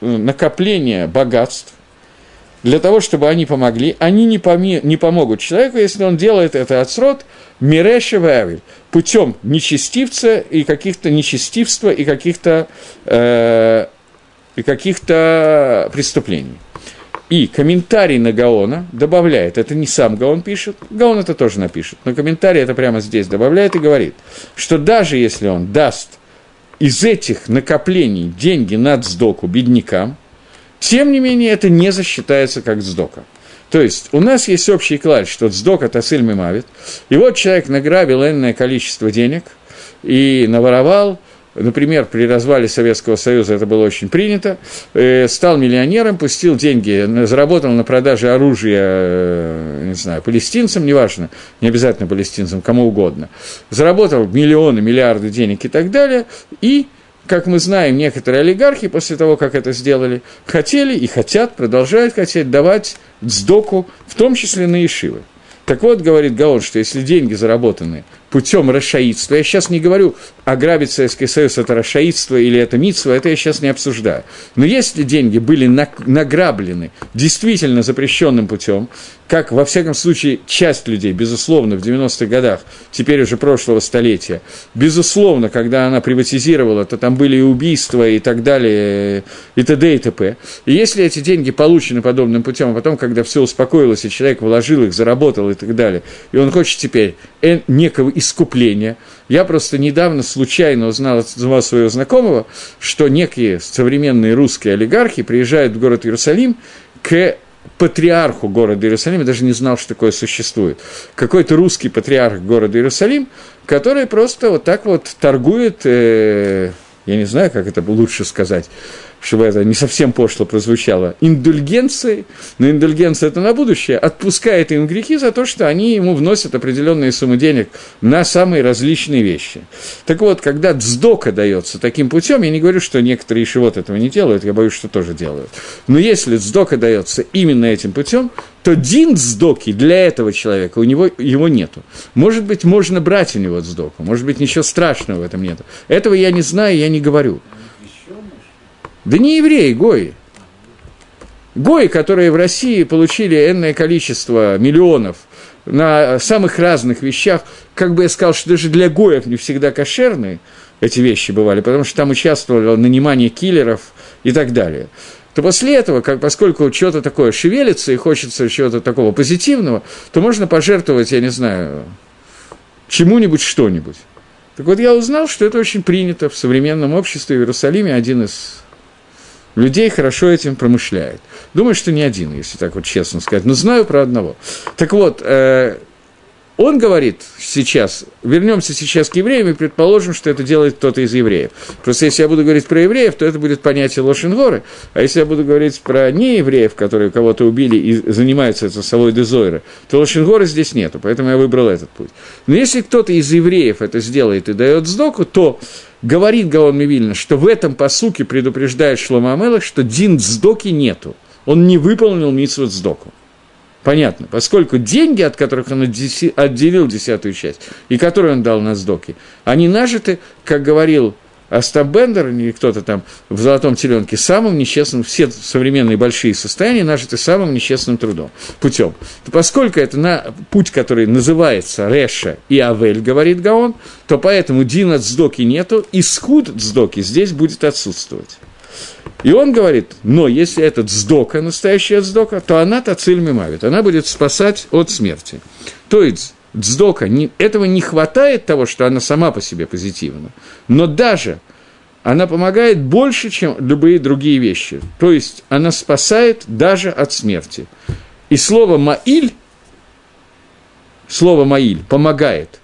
накопление богатств, для того, чтобы они помогли, они не, поми, не помогут человеку, если он делает это отсрод миреша вавиль, путем нечестивца и каких-то нечестивства и каких-то э, и каких-то преступлений. И комментарий на Гаона добавляет, это не сам Гаон пишет, Гаон это тоже напишет, но комментарий это прямо здесь добавляет и говорит, что даже если он даст из этих накоплений деньги на сдоку беднякам, тем не менее это не засчитается как сдока. То есть у нас есть общий клад, что сдока тасыль мимавит, и вот человек награбил энное количество денег и наворовал – например, при развале Советского Союза это было очень принято, э, стал миллионером, пустил деньги, заработал на продаже оружия, э, не знаю, палестинцам, неважно, не обязательно палестинцам, кому угодно, заработал миллионы, миллиарды денег и так далее, и как мы знаем, некоторые олигархи после того, как это сделали, хотели и хотят, продолжают хотеть давать сдоку, в том числе на Ишивы. Так вот, говорит Гаон, что если деньги заработаны путем расшаидства. Я сейчас не говорю, ограбить Советский Союз – это расшаидство или это митство, это я сейчас не обсуждаю. Но если деньги были награблены действительно запрещенным путем, как, во всяком случае, часть людей, безусловно, в 90-х годах, теперь уже прошлого столетия, безусловно, когда она приватизировала, то там были и убийства и так далее, и т.д. и т.п. И если эти деньги получены подобным путем, а потом, когда все успокоилось, и человек вложил их, заработал и так далее, и он хочет теперь некого искупления. Я просто недавно случайно узнал от своего знакомого, что некие современные русские олигархи приезжают в город Иерусалим к патриарху города Иерусалим, я даже не знал, что такое существует, какой-то русский патриарх города Иерусалим, который просто вот так вот торгует, э, я не знаю, как это лучше сказать, чтобы это не совсем пошло прозвучало, индульгенции, но индульгенция это на будущее, отпускает им грехи за то, что они ему вносят определенные суммы денег на самые различные вещи. Так вот, когда дздока дается таким путем, я не говорю, что некоторые вот этого не делают, я боюсь, что тоже делают. Но если дздока дается именно этим путем, то дин сдоки для этого человека у него его нету. Может быть, можно брать у него сдоку, может быть, ничего страшного в этом нету. Этого я не знаю, я не говорю. Да не евреи, гои. Гои, которые в России получили энное количество миллионов на самых разных вещах, как бы я сказал, что даже для гоев не всегда кошерные эти вещи бывали, потому что там участвовало нанимание киллеров и так далее то после этого, как, поскольку что-то такое шевелится и хочется чего-то такого позитивного, то можно пожертвовать, я не знаю, чему-нибудь что-нибудь. Так вот, я узнал, что это очень принято в современном обществе в Иерусалиме, один из людей хорошо этим промышляет. Думаю, что не один, если так вот честно сказать, но знаю про одного. Так вот, э, он говорит сейчас, вернемся сейчас к евреям и предположим, что это делает кто-то из евреев. Просто если я буду говорить про евреев, то это будет понятие Лошенгоры, а если я буду говорить про неевреев, которые кого-то убили и занимаются это совой дезойра, то Лошенгоры здесь нету, поэтому я выбрал этот путь. Но если кто-то из евреев это сделает и дает сдоку, то говорит Гаон Мивильна, что в этом посуке предупреждает Шлома Амелах, что дин сдоки нету. Он не выполнил митсвот сдоку. Понятно, поскольку деньги, от которых он отделил десятую часть, и которые он дал на сдоки, они нажиты, как говорил Остап Бендер или кто-то там в «Золотом теленке» самым нечестным, все современные большие состояния нажиты самым нечестным трудом, путем. То поскольку это на путь, который называется Реша и Авель, говорит Гаон, то поэтому Дин от Сдоки нету, и Схуд Сдоки здесь будет отсутствовать. И он говорит, но если это дздока, настоящая дздока, то она тациль мимавит, она будет спасать от смерти. То есть дздока, не, этого не хватает того, что она сама по себе позитивна, но даже она помогает больше, чем любые другие вещи. То есть она спасает даже от смерти. И слово «маиль», слово «маиль» помогает –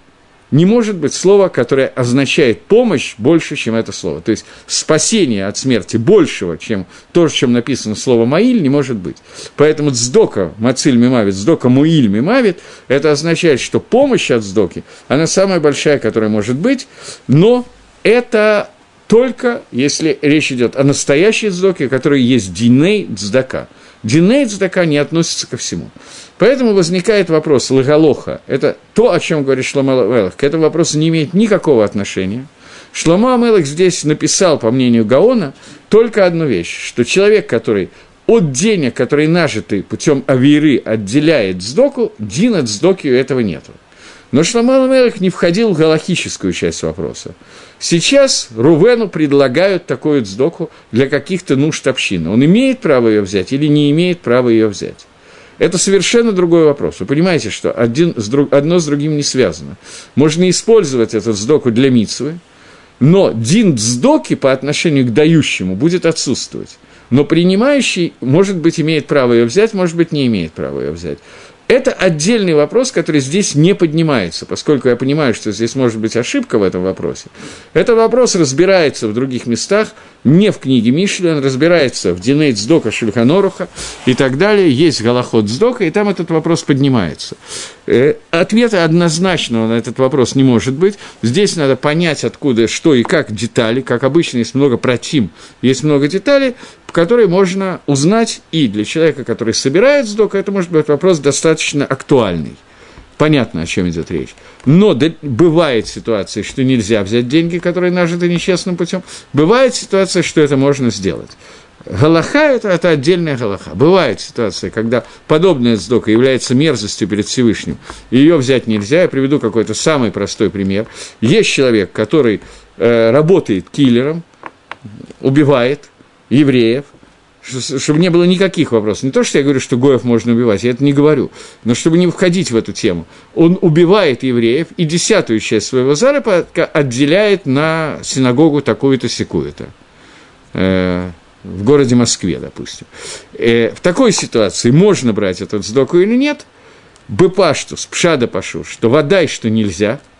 не может быть слова, которое означает помощь больше, чем это слово. То есть спасение от смерти большего, чем то, чем написано слово «маиль», не может быть. Поэтому «дздока» «мациль мимавит», «дздока муиль мимавит» это означает, что помощь от «дздоки», она самая большая, которая может быть, но это только если речь идет о настоящей дздоке, которая есть диней дздака. Диней дздака не относится ко всему. Поэтому возникает вопрос лыгалоха. Это то, о чем говорит Шломо Амелах. К этому вопросу не имеет никакого отношения. Шломо Амелах здесь написал, по мнению Гаона, только одну вещь, что человек, который от денег, которые нажиты путем авиры, отделяет сдоку, дин от сдоки у этого нету. Но Шломо Амелах не входил в галахическую часть вопроса. Сейчас Рувену предлагают такую сдоку для каких-то нужд общины. Он имеет право ее взять или не имеет права ее взять? Это совершенно другой вопрос. Вы понимаете, что один с друг, одно с другим не связано. Можно использовать этот сдоку для митсвы, но дин сдоки по отношению к дающему будет отсутствовать. Но принимающий, может быть, имеет право ее взять, может быть, не имеет права ее взять. Это отдельный вопрос, который здесь не поднимается, поскольку я понимаю, что здесь может быть ошибка в этом вопросе. Этот вопрос разбирается в других местах, не в книге Мишли, он разбирается в Динейт Сдока Шульханоруха и так далее, есть Галахот Сдока, и там этот вопрос поднимается. Э, ответа однозначного на этот вопрос не может быть. Здесь надо понять, откуда, что и как детали, как обычно, есть много протим, есть много деталей, который можно узнать и для человека, который собирает сдоку, это может быть вопрос достаточно актуальный. Понятно, о чем идет речь. Но да, бывает ситуация, что нельзя взять деньги, которые нажиты нечестным путем. Бывает ситуация, что это можно сделать. Галаха это, – это отдельная галаха. Бывает ситуация, когда подобная сдока является мерзостью перед Всевышним, ее взять нельзя. Я приведу какой-то самый простой пример. Есть человек, который э, работает киллером, убивает, евреев, чтобы не было никаких вопросов. Не то, что я говорю, что Гоев можно убивать, я это не говорю, но чтобы не входить в эту тему. Он убивает евреев и десятую часть своего заработка отделяет на синагогу такую-то, секую-то. Э, в городе Москве, допустим. Э, в такой ситуации можно брать этот сдоку или нет? Бепаштус, пшада пашу, что вода что нельзя –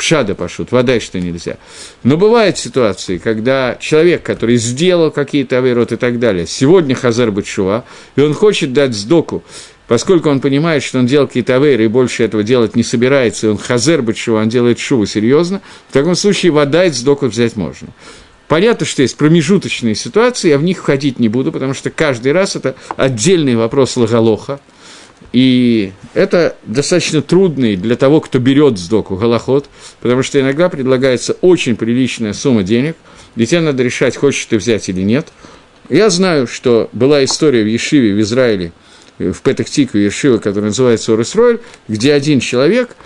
пшада пашут, вода что нельзя. Но бывают ситуации, когда человек, который сделал какие-то авейрот и так далее, сегодня Хазар Бачува, и он хочет дать сдоку, поскольку он понимает, что он делал какие-то авейры и больше этого делать не собирается, и он Хазар Бачува, он делает шуву серьезно, в таком случае вода и сдоку взять можно. Понятно, что есть промежуточные ситуации, я в них входить не буду, потому что каждый раз это отдельный вопрос лагалоха, и это достаточно трудный для того, кто берет сдоку голоход, потому что иногда предлагается очень приличная сумма денег, и тебе надо решать, хочешь ты взять или нет. Я знаю, что была история в Ешиве в Израиле, в Петахтике Ешиве, которая называется Оресройль, где один человек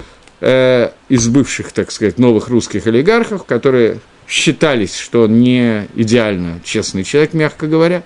э, из бывших, так сказать, новых русских олигархов, которые считались, что он не идеально честный человек, мягко говоря,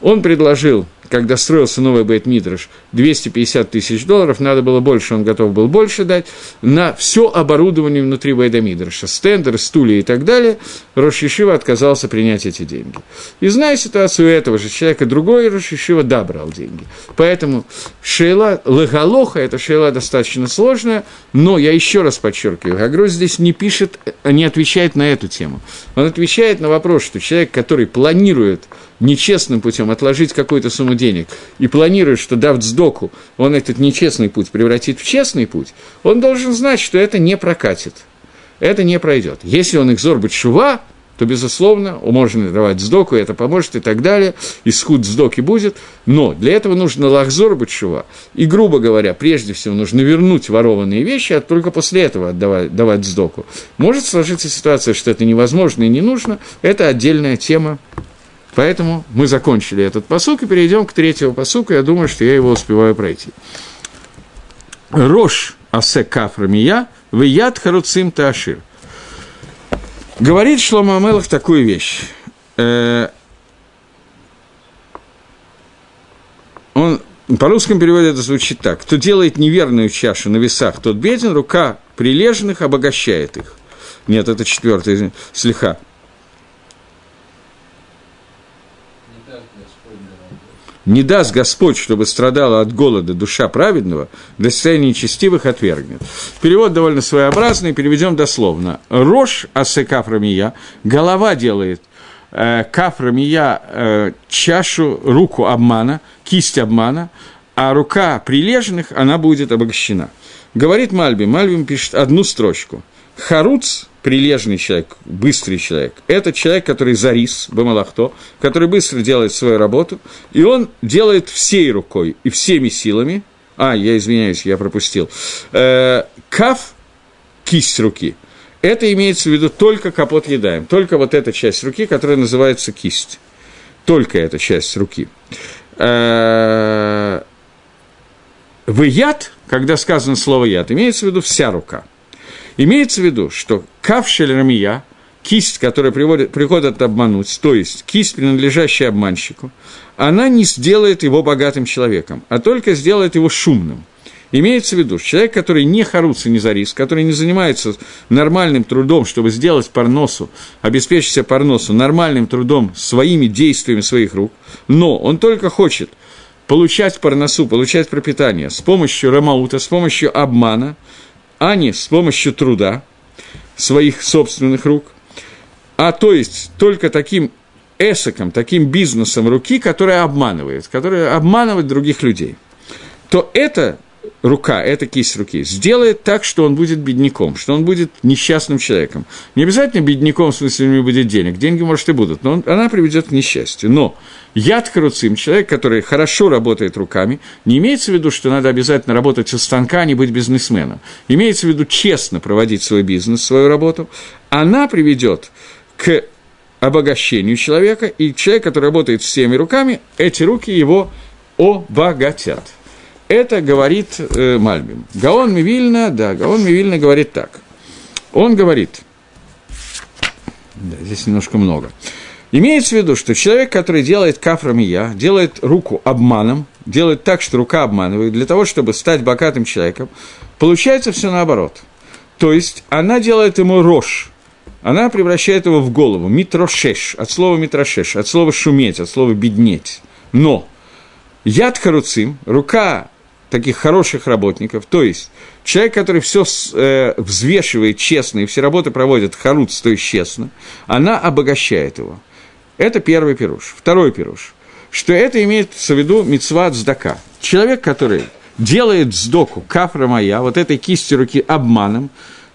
он предложил когда строился новый Бейт Мидраш, 250 тысяч долларов, надо было больше, он готов был больше дать, на все оборудование внутри Бейда Мидраша, стендер, стулья и так далее, Рошишива отказался принять эти деньги. И зная ситуацию этого же человека, другой Рошишива да брал деньги. Поэтому шейла легалоха, это шейла достаточно сложная, но я еще раз подчеркиваю, Гагро здесь не пишет, не отвечает на эту тему. Он отвечает на вопрос, что человек, который планирует нечестным путем отложить какую-то сумму денег и планирует, что дав сдоку, он этот нечестный путь превратит в честный путь, он должен знать, что это не прокатит. Это не пройдет. Если он их зорбит шува, то, безусловно, можно давать сдоку, это поможет и так далее, исход сдоки будет, но для этого нужно лахзор бачува, и, грубо говоря, прежде всего нужно вернуть ворованные вещи, а только после этого отдавать, давать сдоку. Может сложиться ситуация, что это невозможно и не нужно, это отдельная тема, Поэтому мы закончили этот посук и перейдем к третьему посуку. Я думаю, что я его успеваю пройти. Рош асе кафрамия, вияд харуцим таашир – Говорит Шлома Амелах такую вещь. Э, он по русскому переводе это звучит так. Кто делает неверную чашу на весах, тот беден, рука прилежных обогащает их. Нет, это четвертый слеха. Не даст Господь, чтобы страдала от голода душа праведного, для состояния нечестивых отвергнет. Перевод довольно своеобразный, переведем дословно. Рожь асе кафрамия, голова делает э, кафрамия э, чашу, руку обмана, кисть обмана, а рука прилежных, она будет обогащена. Говорит Мальби, Мальбим пишет одну строчку. Харуц прилежный человек, быстрый человек. Это человек, который зарис, бамалахто, который быстро делает свою работу, и он делает всей рукой и всеми силами, а, я извиняюсь, я пропустил, э, каф, кисть руки, это имеется в виду только капот едаем, только вот эта часть руки, которая называется кисть. Только эта часть руки. Э, в яд, когда сказано слово яд, имеется в виду вся рука – Имеется в виду, что кавшель рамия, кисть, которая приводит, приходит обмануть, то есть кисть, принадлежащая обманщику, она не сделает его богатым человеком, а только сделает его шумным. Имеется в виду, человек, который не харуц и не зарис, который не занимается нормальным трудом, чтобы сделать парносу, обеспечить себе парносу нормальным трудом своими действиями своих рук, но он только хочет получать парносу, получать пропитание с помощью рамаута, с помощью обмана – а не с помощью труда своих собственных рук, а то есть только таким эсоком, таким бизнесом руки, которая обманывает, которая обманывает других людей, то это рука, эта кисть руки, сделает так, что он будет бедняком, что он будет несчастным человеком. Не обязательно бедняком, в смысле, у него будет денег. Деньги, может, и будут, но он, она приведет к несчастью. Но яд харуцим, человек, который хорошо работает руками, не имеется в виду, что надо обязательно работать у станка, а не быть бизнесменом. Имеется в виду честно проводить свой бизнес, свою работу. Она приведет к обогащению человека, и человек, который работает всеми руками, эти руки его обогатят. Это говорит э, Мальбим. Гаон Мивильна, да, Гаон Мивильна говорит так. Он говорит, да, здесь немножко много. Имеется в виду, что человек, который делает кафрамия, делает руку обманом, делает так, что рука обманывает, для того, чтобы стать богатым человеком, получается все наоборот. То есть она делает ему рожь, она превращает его в голову, митрошеш, от слова митрошеш, от слова шуметь, от слова беднеть. Но яд харуцим, рука таких хороших работников, то есть человек, который все э, взвешивает честно и все работы проводит харуц, то есть честно, она обогащает его. Это первый пируш. Второй пируш, что это имеется в виду мецва цдака. Человек, который делает сдоку кафра моя, вот этой кисти руки обманом,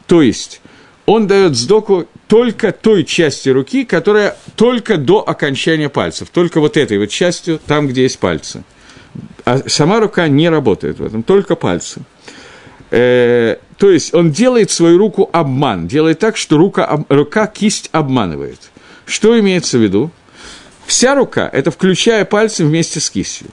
то есть он дает сдоку только той части руки, которая только до окончания пальцев, только вот этой вот частью, там, где есть пальцы – а сама рука не работает в этом, только пальцы. Э, то есть он делает свою руку обман, делает так, что рука, рука кисть обманывает. Что имеется в виду? Вся рука – это включая пальцы вместе с кистью.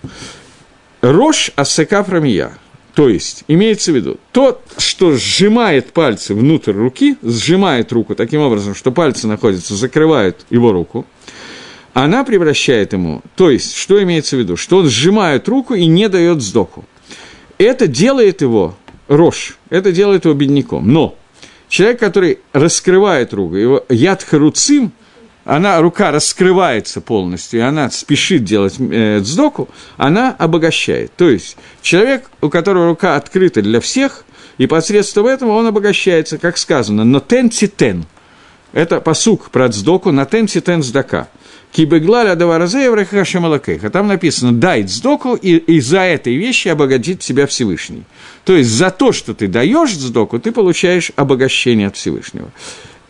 Рожь асека промия. То есть, имеется в виду, то, что сжимает пальцы внутрь руки, сжимает руку таким образом, что пальцы находятся, закрывают его руку, она превращает ему, то есть, что имеется в виду, что он сжимает руку и не дает сдоку. Это делает его рожь, это делает его бедняком. Но человек, который раскрывает руку, его яд харуцим, она, рука раскрывается полностью, и она спешит делать э, цдоку, она обогащает. То есть человек, у которого рука открыта для всех, и посредством этого он обогащается, как сказано, но тен титен. Это посук про цдоку, на тен титен сдака. Кибеглаля даваразея в Там написано «дай цдоку, и, и за этой вещи обогатит тебя Всевышний». То есть за то, что ты даешь цдоку, ты получаешь обогащение от Всевышнего.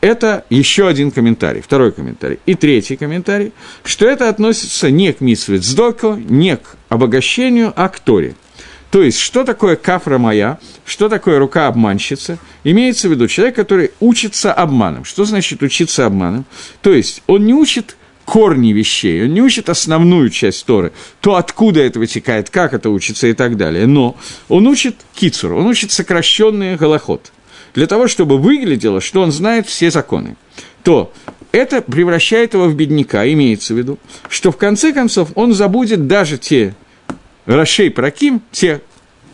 Это еще один комментарий, второй комментарий. И третий комментарий, что это относится не к митсве цдоку, не к обогащению, а к Торе. То есть, что такое кафра моя, что такое рука обманщица, имеется в виду человек, который учится обманом. Что значит учиться обманом? То есть, он не учит корни вещей, он не учит основную часть Торы, то, откуда это вытекает, как это учится и так далее, но он учит кицур, он учит сокращенный голоход, для того, чтобы выглядело, что он знает все законы, то это превращает его в бедняка, имеется в виду, что в конце концов он забудет даже те Рашей Праким, те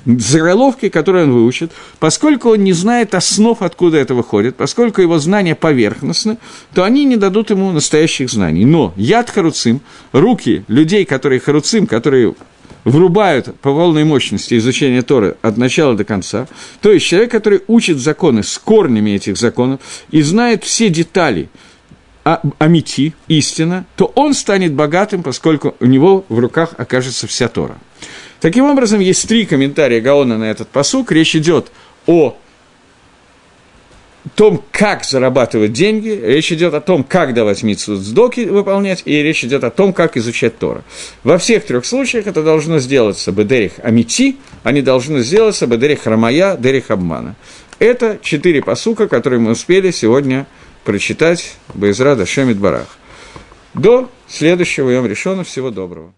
заголовки, которые он выучит, поскольку он не знает основ, откуда это выходит, поскольку его знания поверхностны, то они не дадут ему настоящих знаний. Но яд харуцим, руки людей, которые харуцим, которые врубают по волной мощности изучения Торы от начала до конца, то есть человек, который учит законы с корнями этих законов и знает все детали амити, истина, то он станет богатым, поскольку у него в руках окажется вся Тора. Таким образом, есть три комментария Гаона на этот посук. Речь идет о том, как зарабатывать деньги, речь идет о том, как давать митсу сдоки выполнять, и речь идет о том, как изучать Тора. Во всех трех случаях это должно сделаться Бедерих Амити, они должны сделаться Бедерих Рамая, Дерих Обмана. Это четыре посука, которые мы успели сегодня прочитать Байзра Дашемит Барах. До следующего Йом Решона. Всего доброго.